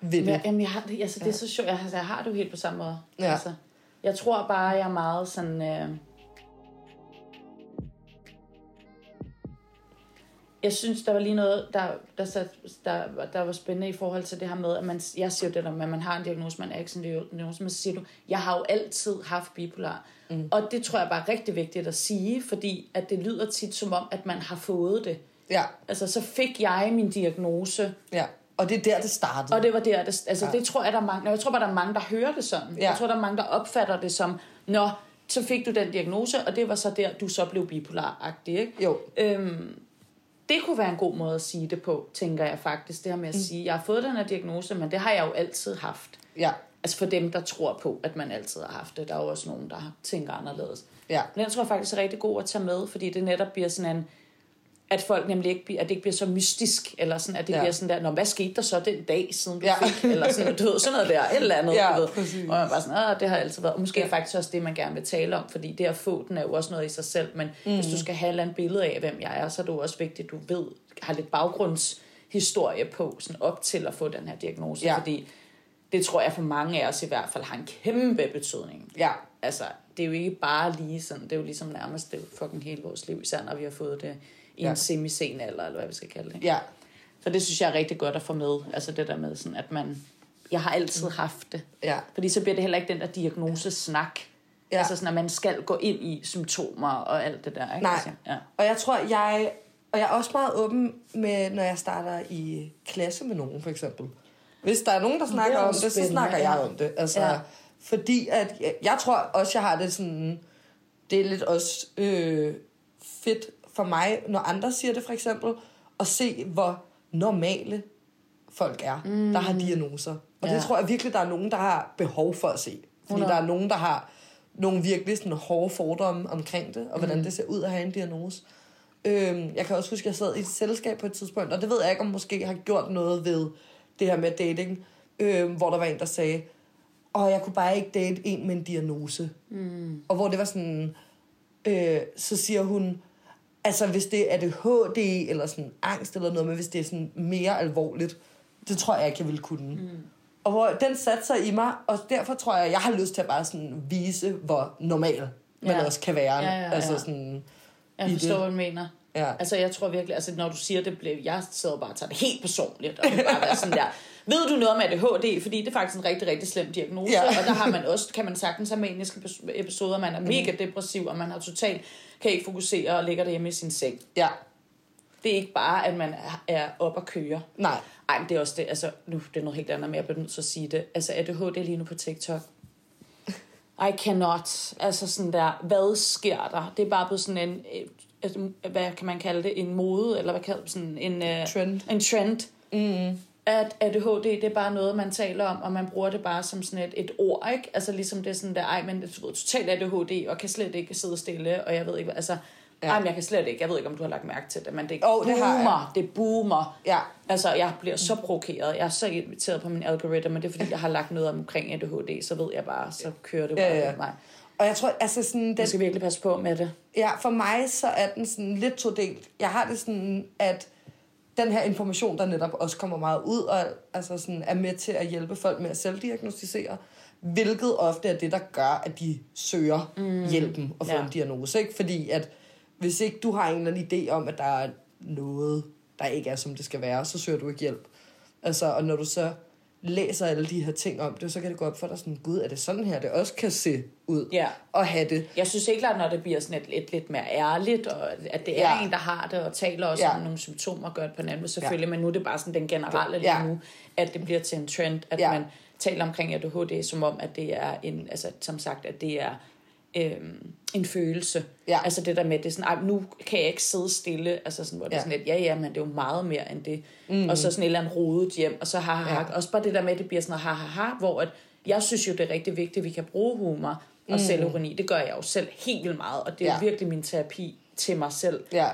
ved det. Men, jamen, jeg har, det- altså, det er så sjovt. Jeg, altså, jeg har det jo helt på samme måde. Ja. Altså, jeg tror bare, jeg er meget sådan... Øh... Jeg synes, der var lige noget, der, der, sat, der, der var spændende i forhold til det her med, at man, jeg siger jo det der med, at man har en diagnose, man er ikke sådan en diagnose, men så siger du, jeg har jo altid haft bipolar. Mm. Og det tror jeg bare er rigtig vigtigt at sige, fordi at det lyder tit som om, at man har fået det. Ja, Altså, så fik jeg min diagnose, ja. Og det er der, det startede. og det var der, det, altså Ja. det tror jeg, der er mange, jeg tror bare, der er mange, der hører det sådan. Ja. Ja. Jeg tror, der er mange, der opfatter det som, nå, så fik du den diagnose, og det var så der, du så blev bipolar-agtig, ikke? Jo, Øhm, det kunne være en god måde at sige det på, tænker jeg faktisk. Det her med at mm. sige, jeg har fået den her diagnose, men det har jeg jo altid haft. ja, Altså for dem, der tror på, at man altid har haft det. Der er jo også nogen, der tænker anderledes. ja. Men den tror jeg faktisk er rigtig god at tage med, fordi det netop bliver sådan en, at folk nemlig ikke, at det ikke bliver så mystisk, eller sådan, at det Ja. bliver sådan der, Nå, hvad skete der så den dag, siden du Ja. fik, eller sådan, du ved, sådan noget der, et eller andet, Ja, du ved. præcis. Og man bare sådan, Åh, det har altid været, og måske Ja. faktisk også det, man gerne vil tale om, fordi det at få den er jo også noget i sig selv, men mm. hvis du skal have et eller andet billede af, hvem jeg er, så er det jo også vigtigt, at du ved, har lidt baggrundshistorie på, sådan op til at få den her diagnose, Ja. fordi det tror jeg for mange af os i hvert fald har en kæmpe betydning. Ja, Altså, det er jo ikke bare lige sådan, det er jo ligesom nærmest det fucking hele vores liv, især når vi har fået det i Ja. en semi-sen alder, eller hvad vi skal kalde det. ja. Så det synes jeg er rigtig godt at få med. Altså det der med sådan, at man... Jeg har altid haft det. Ja. Fordi så bliver det heller ikke den der diagnosesnak. Ja. Altså sådan, at man skal gå ind i symptomer og alt det der. Ikke? Nej. Altså, ja. Og jeg tror, jeg... Og jeg er også meget åben med, når jeg starter i klasse med nogen, for eksempel. Hvis der er nogen, der snakker jo om det, så snakker jeg om det. Altså, Ja. Fordi at... Jeg, jeg tror også, jeg har det sådan... Det er lidt også øh, fedt for mig, når andre siger det, for eksempel, at se, hvor normale folk er, mm. der har diagnoser. Og. Ja. det tror jeg virkelig, der er nogen, der har behov for at se. Fordi 100. der er nogen, der har nogle virkelig sådan hårde fordomme omkring det, og hvordan Mm. det ser ud at have en diagnose. Øhm, jeg kan også huske, at jeg sad i et selskab på et tidspunkt, og det ved jeg ikke, om måske har gjort noget ved det her med dating, øhm, hvor der var en, der sagde, og jeg kunne bare ikke date en med en diagnose. Mm. Og hvor det var sådan, øh, så siger hun, altså hvis det er ADHD, eller sådan angst eller noget, men hvis det er sådan mere alvorligt, det tror jeg ikke, jeg ville kunne. Mm. Og hvor den satte sig i mig, og derfor tror jeg, jeg har lyst til at bare sådan vise, hvor normal man Ja. også kan være. Ja, ja, ja. Altså sådan, Jeg forstår, det. hvad du mener. Ja. Altså, jeg tror virkelig, altså, når du siger det, blev, jeg sidder bare og tager det helt personligt, og det bare være sådan der, ved du noget om ADHD? Fordi det er faktisk en rigtig, rigtig slem diagnose, Ja. og der har man også, kan man sagtens have maniske episoder, man er mega depressiv, og man har totalt, kan ikke fokusere og ligger derhjemme i sin seng. ja, Det er ikke bare, at man er- er op og køre. nej. Ej, men det er også det, altså, nu det er noget helt andet, men jeg bliver nødt til at sige det. Altså, ADHD lige nu på TikTok. I cannot. Altså sådan der, hvad sker der? Det er bare blevet sådan en, øh, hvad kan man kalde det, en mode, eller hvad kalder det, sådan en... øh, Trend. En trend. Mm. At ADHD, det er bare noget, man taler om, og man bruger det bare som sådan et, et ord, ikke? Altså ligesom det er sådan der, ej, men du ved, totalt ADHD, og kan slet ikke sidde stille, og jeg ved ikke, hvad, altså... Ja. Ej, men jeg kan slet ikke, jeg ved ikke, om du har lagt mærke til det, men det Åh, det har jeg. boomer, det boomer. Ja. Altså, jeg bliver så provokeret. Jeg er så irriteret på min algoritme, men det er fordi, jeg har lagt noget omkring ADHD, så ved jeg bare, så kører det bare ja. ja. mig. Og jeg tror, altså sådan... Den, skal virkelig passe på med det. Ja, for mig så er den sådan lidt todelt. Jeg har det sådan, at den her information, der netop også kommer meget ud, og altså sådan, er med til at hjælpe folk med at selvdiagnostisere, hvilket ofte er det, der gør, at de søger mm. hjælpen og får Ja. en diagnose. Ikke? Fordi at hvis ikke du har en eller anden idé om, at der er noget, der ikke er, som det skal være, så søger du ikke hjælp. Altså, og når du så læser alle de her ting om det, så kan det gå op for dig sådan, gud, er det sådan her, det også kan se ud Ja. og have det. Jeg synes ikke klart, når det bliver sådan et, et lidt mere ærligt, og at det er Ja. en, der har det, og taler også Ja. om nogle symptomer, og gør det på en anden måde selvfølgelig, ja. men nu er det bare sådan den generelle Ja. lige nu, at det bliver til en trend, at ja. man taler omkring ADHD, som om, at det er en, altså som sagt, at det er øhm, en følelse. Ja. Altså det der med, det er sådan, nu kan jeg ikke sidde stille, altså sådan, hvor det Ja. er sådan lidt, ja ja, men det er jo meget mere end det. Mm. Og så sådan et eller andet rodet hjem, og så har ha, ha, Ja. også bare det der med, at det bliver sådan noget ha, ha, ha, hvor at, jeg synes jo, det er rigtig vigtigt, at vi kan bruge humor og mm. selvironi. Det gør jeg jo selv helt vildt meget, og det er Ja. virkelig min terapi til mig selv. Ja,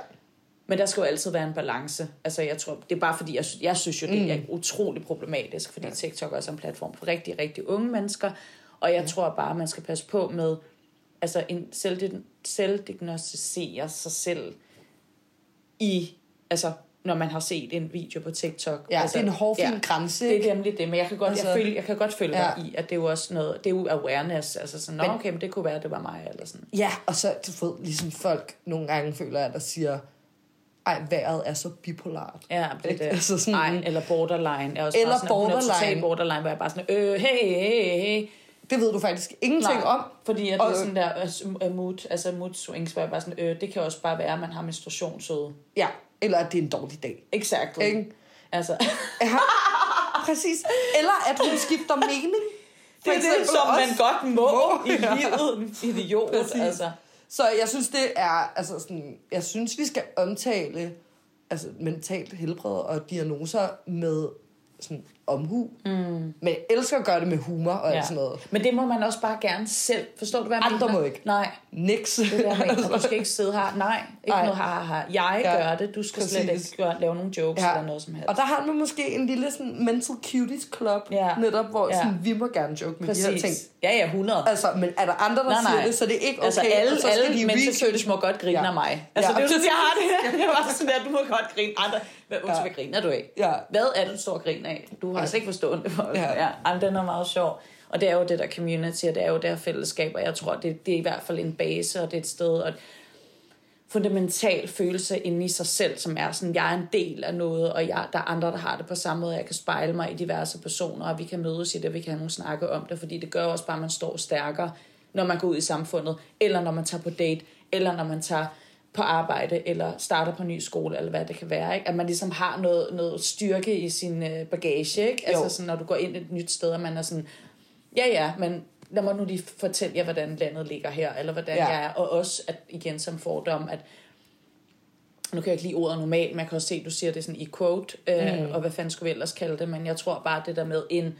Men der skal jo altid være en balance. Altså, jeg tror, det er bare fordi, jeg, jeg synes jo, det mm. er utrolig problematisk, fordi ja. TikTok også er en platform for rigtig, rigtig unge mennesker. Og jeg ja. tror bare, man skal passe på med altså en selvdi- selvdiagnostisere sig selv i, altså når man har set en video på TikTok. Ja, altså, det er en hårfin grænse, Det er nemlig det, men jeg kan godt, Altså, jeg følge, jeg kan godt følge ja. ja. dig i, at det er jo også noget, det er jo awareness, altså sådan, Men- okay, men det kunne være, at det var mig, eller sådan. Ja, og så du ved, ligesom folk nogle gange føler, at der siger, ej, vejret er så bipolart. Ja, det er det. Altså sådan- Ej, eller borderline. Er også Eller sådan, Hun er borderline. totalt borderline, hvor jeg bare sådan, øh, hey, hey, hey. Det ved du faktisk ingenting om. fordi at Og- det er sådan der uh, mood, altså mood swings, hvor jeg bare sådan, øh, det kan også bare være, at man har menstruationssøde. Ja, eller at det er en dårlig dag. Exactly. Ikke? Altså, Ja, præcis. Eller at hun skifter mening. For det er det, som også. man godt må, Må, i ja. livet. Idiot, Præcis. altså. Så jeg synes, det er, altså sådan, jeg synes, vi skal omtale altså mentalt helbred og diagnoser med sådan omhu. Mm. Men jeg elsker at gøre det med humor og ja. alt sådan noget. Men det må man også bare gerne selv. Forstår du, hvad jeg Andre mener? må ikke. Nej, Niks. det er mener. Og du skal ikke sidde her. Nej, ikke Nej. noget har har. Jeg Ja, gør det. Du skal slet præcis. ikke gøre, lave nogle jokes Ja. eller noget som helst. Og der har man måske en lille sådan mental cuties club, Ja. netop hvor Ja. sådan, vi må gerne joke med de her ting. Præcis. Ja, ja, 100. Altså, men er der andre, der Nej, nej. siger det, så det er ikke okay, Altså alle, så alle de mennesker research. må godt grine Ja. af mig. Altså Ja. det er jo sådan, jeg har det. Jeg var sådan der, du må godt grine andre. Hvad, ja. hvad griner du af? Ja. Hvad er det, du står og griner af? Du har altså ikke forstået det. For, Ja. ja. ja. Jamen, den er meget sjov. Og det er jo det der community, og det er jo det her fællesskab, og jeg tror, det, det er i hvert fald en base, og det er et sted, og fundamental følelse inde i sig selv, som er sådan, jeg er en del af noget, og jeg, der er andre, der har det på samme måde, jeg kan spejle mig i diverse personer, og vi kan mødes i det, og vi kan have nogle snakke om det, fordi det gør også bare, at man står stærkere, når man går ud i samfundet, eller når man tager på date, eller når man tager på arbejde, eller starter på en ny skole, eller hvad det kan være. Ikke? At man ligesom har noget, noget styrke i sin øh, bagage. Ikke? Altså sådan, når du går ind et nyt sted, og man er sådan, ja ja, men lad mig nu lige fortælle jer, hvordan landet ligger her, eller hvordan. Ja. jeg er. Og også, at igen som fordom, at nu kan jeg ikke lide ordet normalt, men jeg kan også se, at du siger det sådan i quote, øh, mm. og hvad fanden skulle vi ellers kalde det, men jeg tror bare det der med en,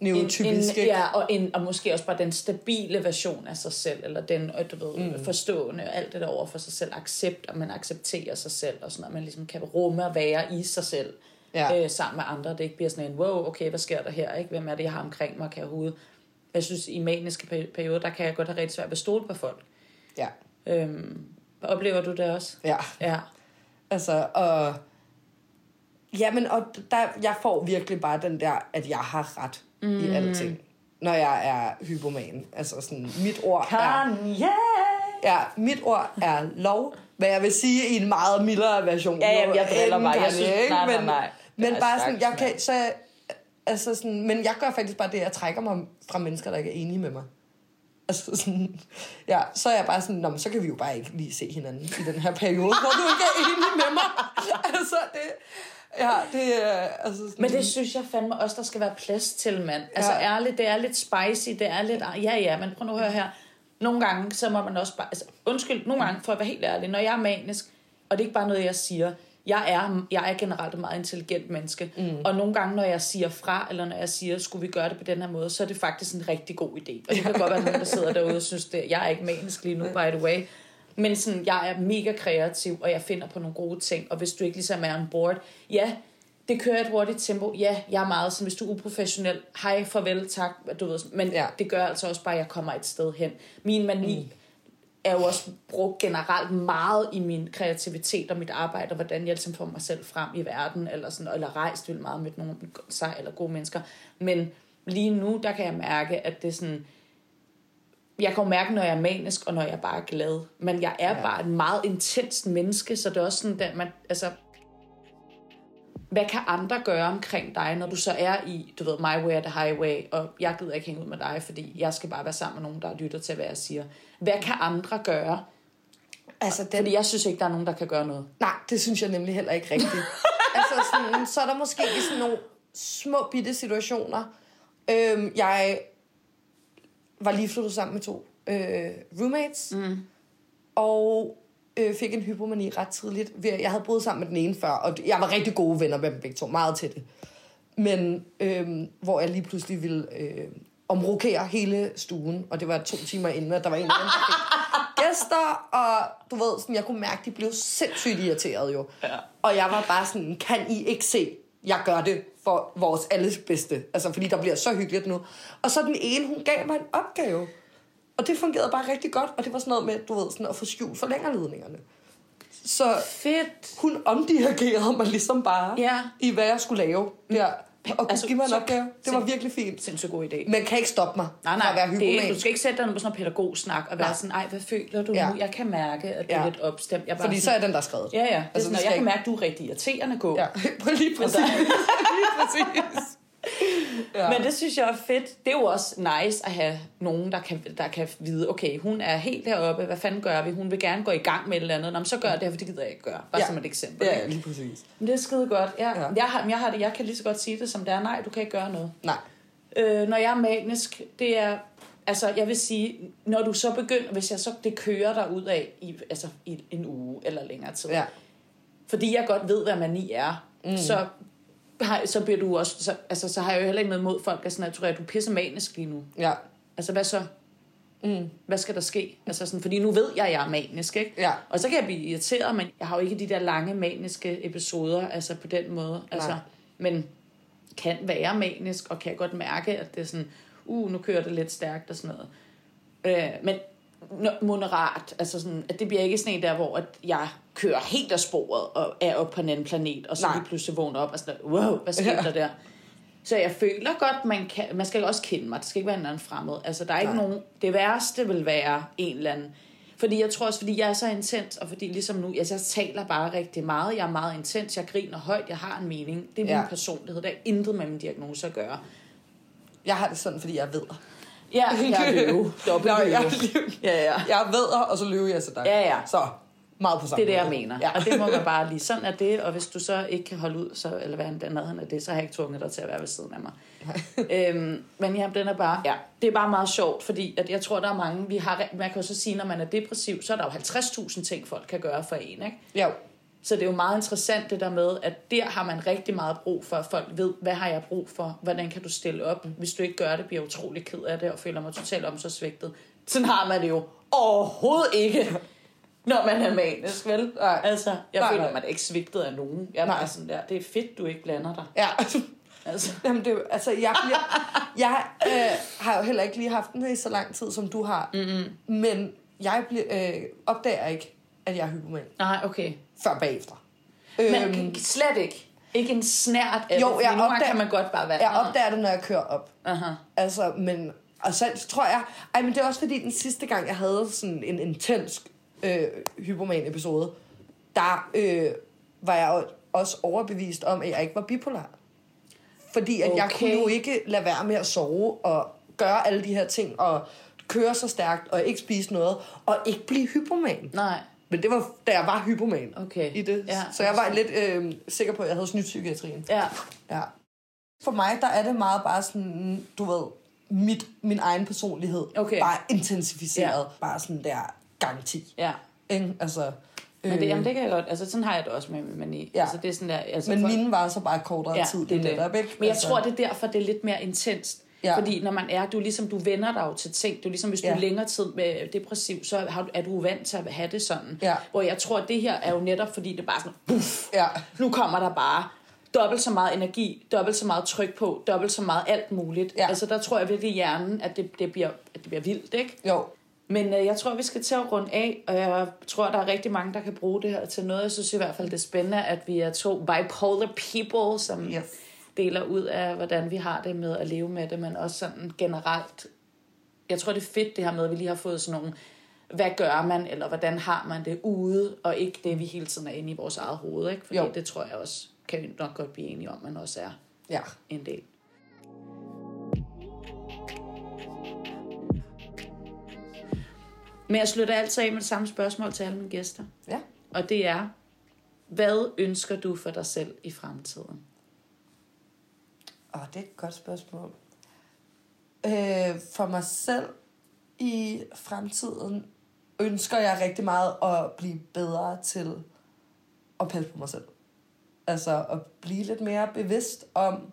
Neurotypisk, en, en, ikke? ja, og, en, og måske også bare den stabile version af sig selv, eller den du ved, mm. forstående, og alt det der over for sig selv, accept, at man accepterer sig selv, og sådan at man ligesom kan rumme og være i sig selv, Ja. øh, sammen med andre, det ikke bliver sådan en, wow, okay, hvad sker der her, ikke? hvem er det, jeg har omkring mig, kan jeg overhovedet, jeg synes, i maniske peri- perioder, der kan jeg godt have rigtig svært ved at stole på folk. Ja. Øhm, oplever du det også? Ja. Ja. Altså, og... Jamen, og der, jeg får virkelig bare den der, at jeg har ret mm. i alting, når jeg er hypoman. Altså sådan, mit ord er... Kanye! Ja, mit ord er lov, hvad jeg vil sige i en meget mildere version. Ja, jamen, jeg driller bare. Jeg synes- ikke? nej, nej, men, nej. Men er bare sådan, jeg kan, så, altså sådan, men jeg gør faktisk bare det, jeg trækker mig fra mennesker, der ikke er enige med mig. Altså sådan, ja, så er jeg bare sådan, Nå, men så kan vi jo bare ikke lige se hinanden i den her periode, hvor du ikke er enig med mig. altså, det, ja, det er, altså sådan, Men det synes jeg fandme også, der skal være plads til, mand. Altså Ja. ærligt, det er lidt spicy, det er lidt... Ja, ja, men prøv nu at høre her. Nogle gange, så må man også bare... Altså, undskyld, nogle gange, for at være helt ærlig, når jeg er manisk, og det er ikke bare noget, jeg siger, jeg er, jeg er generelt et meget intelligent menneske, mm. og nogle gange, når jeg siger fra, eller når jeg siger, skulle vi gøre det på den her måde, så er det faktisk en rigtig god idé. Og det kan godt være, at nogen, der sidder derude og synes, det, jeg er ikke manisk lige nu, by the way. Men sådan, jeg er mega kreativ, og jeg finder på nogle gode ting, og hvis du ikke ligesom er on board, ja, det kører et hurtigt tempo. Ja, jeg er meget sådan, hvis du er uprofessionel, hej, farvel, tak, du ved, men Ja. ja. det gør altså også bare, at jeg kommer et sted hen. Min mani mm. er jo også brugt generelt meget i min kreativitet og mit arbejde, og hvordan jeg ligesom får mig selv frem i verden, eller, sådan, eller rejst vildt meget med nogle sej eller gode mennesker. Men lige nu, der kan jeg mærke, at det er sådan, jeg kan jo mærke, når jeg er manisk, og når jeg er bare glad. Men jeg er Ja. bare et meget intenst menneske, så det er også sådan, at man, altså, hvad kan andre gøre omkring dig, når du så er i, du ved, my way or the highway, og jeg gider ikke hænge ud med dig, fordi jeg skal bare være sammen med nogen, der lytter til, hvad jeg siger. Hvad kan andre gøre? altså, den, Fordi jeg synes ikke, der er nogen, der kan gøre noget. Nej, det synes jeg nemlig heller ikke rigtigt. altså sådan, så er der måske sådan nogle små bitte situationer. Øhm, jeg var lige flyttet sammen med to øh, roommates, mm. og øh, fik en hypomani ret tidligt. Jeg havde boet sammen med den ene før, og jeg var rigtig gode venner med dem begge to, meget tætte. Men øh, hvor jeg lige pludselig ville øh, omrokere hele stuen, og det var to timer inden, at der var en der fik gæster, og du ved, sådan, jeg kunne mærke, at de blev sindssygt irriteret jo. Ja. Og jeg var bare sådan, kan I ikke se, jeg gør det for vores alles bedste. Altså, fordi der bliver så hyggeligt nu. Og så den ene, hun gav mig en opgave. Og det fungerede bare rigtig godt, og det var sådan noget med, du ved, sådan at få skjult forlængerledningerne. Så Fedt. hun omdirigerede mig ligesom bare Ja. i, hvad jeg skulle lave der. Og Altså, give mig en så- opgave. Det var virkelig fint. Sindssygt god idé. Men kan ikke stoppe mig Nej, fra at være nej, det er, hypoman. du skal ikke sætte dig på sådan noget pædagogsnak og være Nej. sådan, ej, hvad føler du Ja. nu? Jeg kan mærke, at det er Ja. lidt opstemt. Jeg er bare Fordi så sådan, er den der skrevet. Ja, ja. Er Altså, sådan, jeg kan mærke, at du er rigtig irriterende gå. Ja, lige præcis. lige præcis. Ja. Men det synes jeg er fedt. Det er jo også nice at have nogen, der kan, der kan vide, okay, hun er helt deroppe, hvad fanden gør vi? Hun vil gerne gå i gang med et eller andet. Nå, men så gør jeg det her, for det gider jeg ikke gøre. Bare Ja. som et eksempel. Ja, lige præcis. Men det er skide godt. Ja. Ja. Ja. Jeg, har, jeg, har det, jeg kan lige så godt sige det, som det er. Nej, du kan ikke gøre noget. Nej. Øh, når jeg er manisk, det er... Altså, jeg vil sige, når du så begynder, hvis jeg så, det kører dig ud af i, altså, i en uge eller længere tid, Ja. fordi jeg godt ved, hvad mani er, mm. så, har, så bliver du også, så, altså, så har jeg jo heller ikke noget mod folk, er sådan, at tror, at du er pisse manisk lige nu. Ja. Altså, hvad så? Mm. Hvad skal der ske? Altså sådan, fordi nu ved jeg, at jeg er manisk, ikke? Ja. Og så kan jeg blive irriteret, men jeg har jo ikke de der lange maniske episoder, altså på den måde. Altså, Nej. men kan være manisk, og kan godt mærke, at det er sådan, uh, nu kører det lidt stærkt og sådan noget. Øh, men moderat, altså sådan, at det bliver ikke sådan en der, hvor at jeg kører helt af sporet og er oppe på en anden planet, og så lige pludselig vågner op og sådan, wow, hvad Ja. der der? Så jeg føler godt, man, kan, man skal også kende mig. Det skal ikke være en eller anden fremmed. Altså, der er ikke Nej. nogen... Det værste vil være en eller anden Fordi jeg tror også, fordi jeg er så intens, og fordi ligesom nu, altså jeg taler bare rigtig meget, jeg er meget intens, jeg griner højt, jeg har en mening. Det er min Ja. personlighed, der er intet med min diagnose at gøre. Jeg har det sådan, fordi jeg ved. Ja, jeg er løve. Dobbelt Nå, jeg løve. Ja, ja. Jeg ved, og så løber jeg til dig. Ja, ja. Så meget på samme Det er det, jeg mener. Ja. Ja. Og det må man bare lige. Sådan er det, og hvis du så ikke kan holde ud, så, eller hvad den anden af det, så har jeg ikke tvunget dig til at være ved siden af mig. øhm, men ja, den er bare, ja, det er bare meget sjovt, fordi at jeg tror, der er mange, vi har, man kan jo så sige, når man er depressiv, så er der jo 50.000 ting, folk kan gøre for en, ikke? Jo. Så det er jo meget interessant det der med, at der har man rigtig meget brug for, at folk ved, hvad har jeg brug for, hvordan kan du stille op. Hvis du ikke gør det, bliver jeg utrolig ked af det, og føler mig totalt om så svigtet. Sådan har man det jo overhovedet ikke, når man er manisk, vel? Nej. Altså, jeg Nej, føler nej. mig da ikke svigtet af nogen. Jeg er Nej. bare sådan der, det er fedt, du ikke blander dig. Ja. Altså, Jamen, det, altså, jeg, bliver, jeg øh, har jo heller ikke lige haft den i så lang tid, som du har. Mm-hmm. Men jeg bliver, øh, opdager ikke, at jeg er hypoman, nej, okay. Før bagefter. Men Øhm, slet ikke. Ikke en snært af Jo, det, jeg opdager- kan man godt bare være... jeg opdager det, når jeg kører op. Aha. Altså, men... Og så tror jeg... Ej, men det er også fordi, den sidste gang, jeg havde sådan en intens øh, hypoman-episode, der øh, var jeg også overbevist om, at jeg ikke var bipolar. Fordi at okay. jeg kunne jo ikke lade være med at sove og gøre alle de her ting, og køre så stærkt, og ikke spise noget, og ikke blive hypoman. Nej, Men det var, da jeg var hypoman Okay. i det. Ja. så jeg var lidt øh, sikker på, at jeg havde snydt psykiatrien. ja. Ja. For mig, der er det meget bare sådan, du ved, mit, min egen personlighed. Okay. Bare intensificeret. Ja. Bare sådan der gang 10. Ja. Ikke? Altså, Men det, jamen, det kan jeg godt. Altså, sådan har jeg det også med min mani. Ja. Altså, det er sådan der, altså, men for- mine var så bare kortere ja, tid. det er netop, det. ikke? Men jeg Altså, tror, det er derfor, det er lidt mere intenst. Ja. Fordi når man er, du ligesom, du vender dig jo til ting. Du ligesom, hvis du Ja. er længere tid med depressiv, så har du- er du vant til at have det sådan. Ja. Hvor jeg tror, at det her er jo netop, fordi det er bare sådan, buff, Ja. nu kommer der bare dobbelt så meget energi, dobbelt så meget tryk på, dobbelt så meget alt muligt. Ja. Altså, der tror jeg virkelig i hjernen, at det, det, bliver, at det bliver vildt, ikke? Jo. Men øh, jeg tror, vi skal til at runde af, og jeg tror, der er rigtig mange, der kan bruge det her til noget. Jeg synes i hvert fald, det er spændende, at vi er to bipolar people, som Yes. Deler ud af, hvordan vi har det med at leve med det, men også sådan generelt. Jeg tror, det er fedt det her med, at vi lige har fået sådan nogle, hvad gør man, eller hvordan har man det ude, og ikke det, vi hele tiden er inde i vores eget hoved. Ikke? Fordi Jo. det tror jeg også, kan vi nok godt blive enige om, man også er Ja. en del. Men jeg slutter altid af med det samme spørgsmål til alle mine gæster. Ja. Og det er, hvad ønsker du for dig selv i fremtiden? Åh, det er et godt spørgsmål. Øh, for mig selv i fremtiden ønsker jeg rigtig meget at blive bedre til at passe på mig selv. Altså at blive lidt mere bevidst om,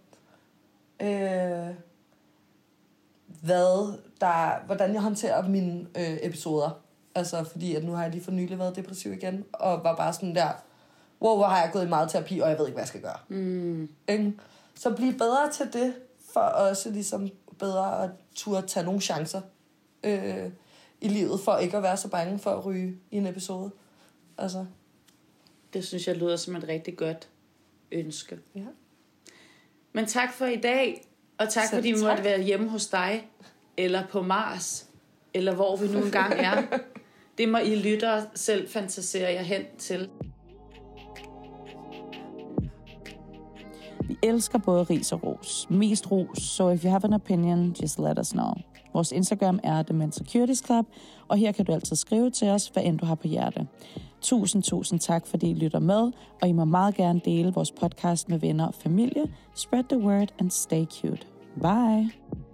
øh, hvad der, hvordan jeg håndterer mine øh, episoder. Altså fordi, at nu har jeg lige for nylig været depressiv igen, og var bare sådan der, wow, hvor har jeg gået i meget terapi, og jeg ved ikke, hvad jeg skal gøre. Mm. Ikke? Så blive bedre til det, for også ligesom bedre at turde tage nogle chancer øh, i livet, for ikke at være så bange for at ryge i en episode. Altså, Det synes jeg lyder som et rigtig godt ønske. ja. Men tak for i dag, og tak Selv fordi vi måtte være hjemme hos dig, eller på Mars, eller hvor vi nu engang er. Det må I lyttere selv fantasere jer hen til. Vi elsker både ris og ros. Mest ros, so if you have an opinion, just let us know. Vores Instagram er The Men Securities Club, og her kan du altid skrive til os, hvad end du har på hjerte. Tusind, tusind tak, fordi I lytter med, og I må meget gerne dele vores podcast med venner og familie. Spread the word and stay cute. Bye!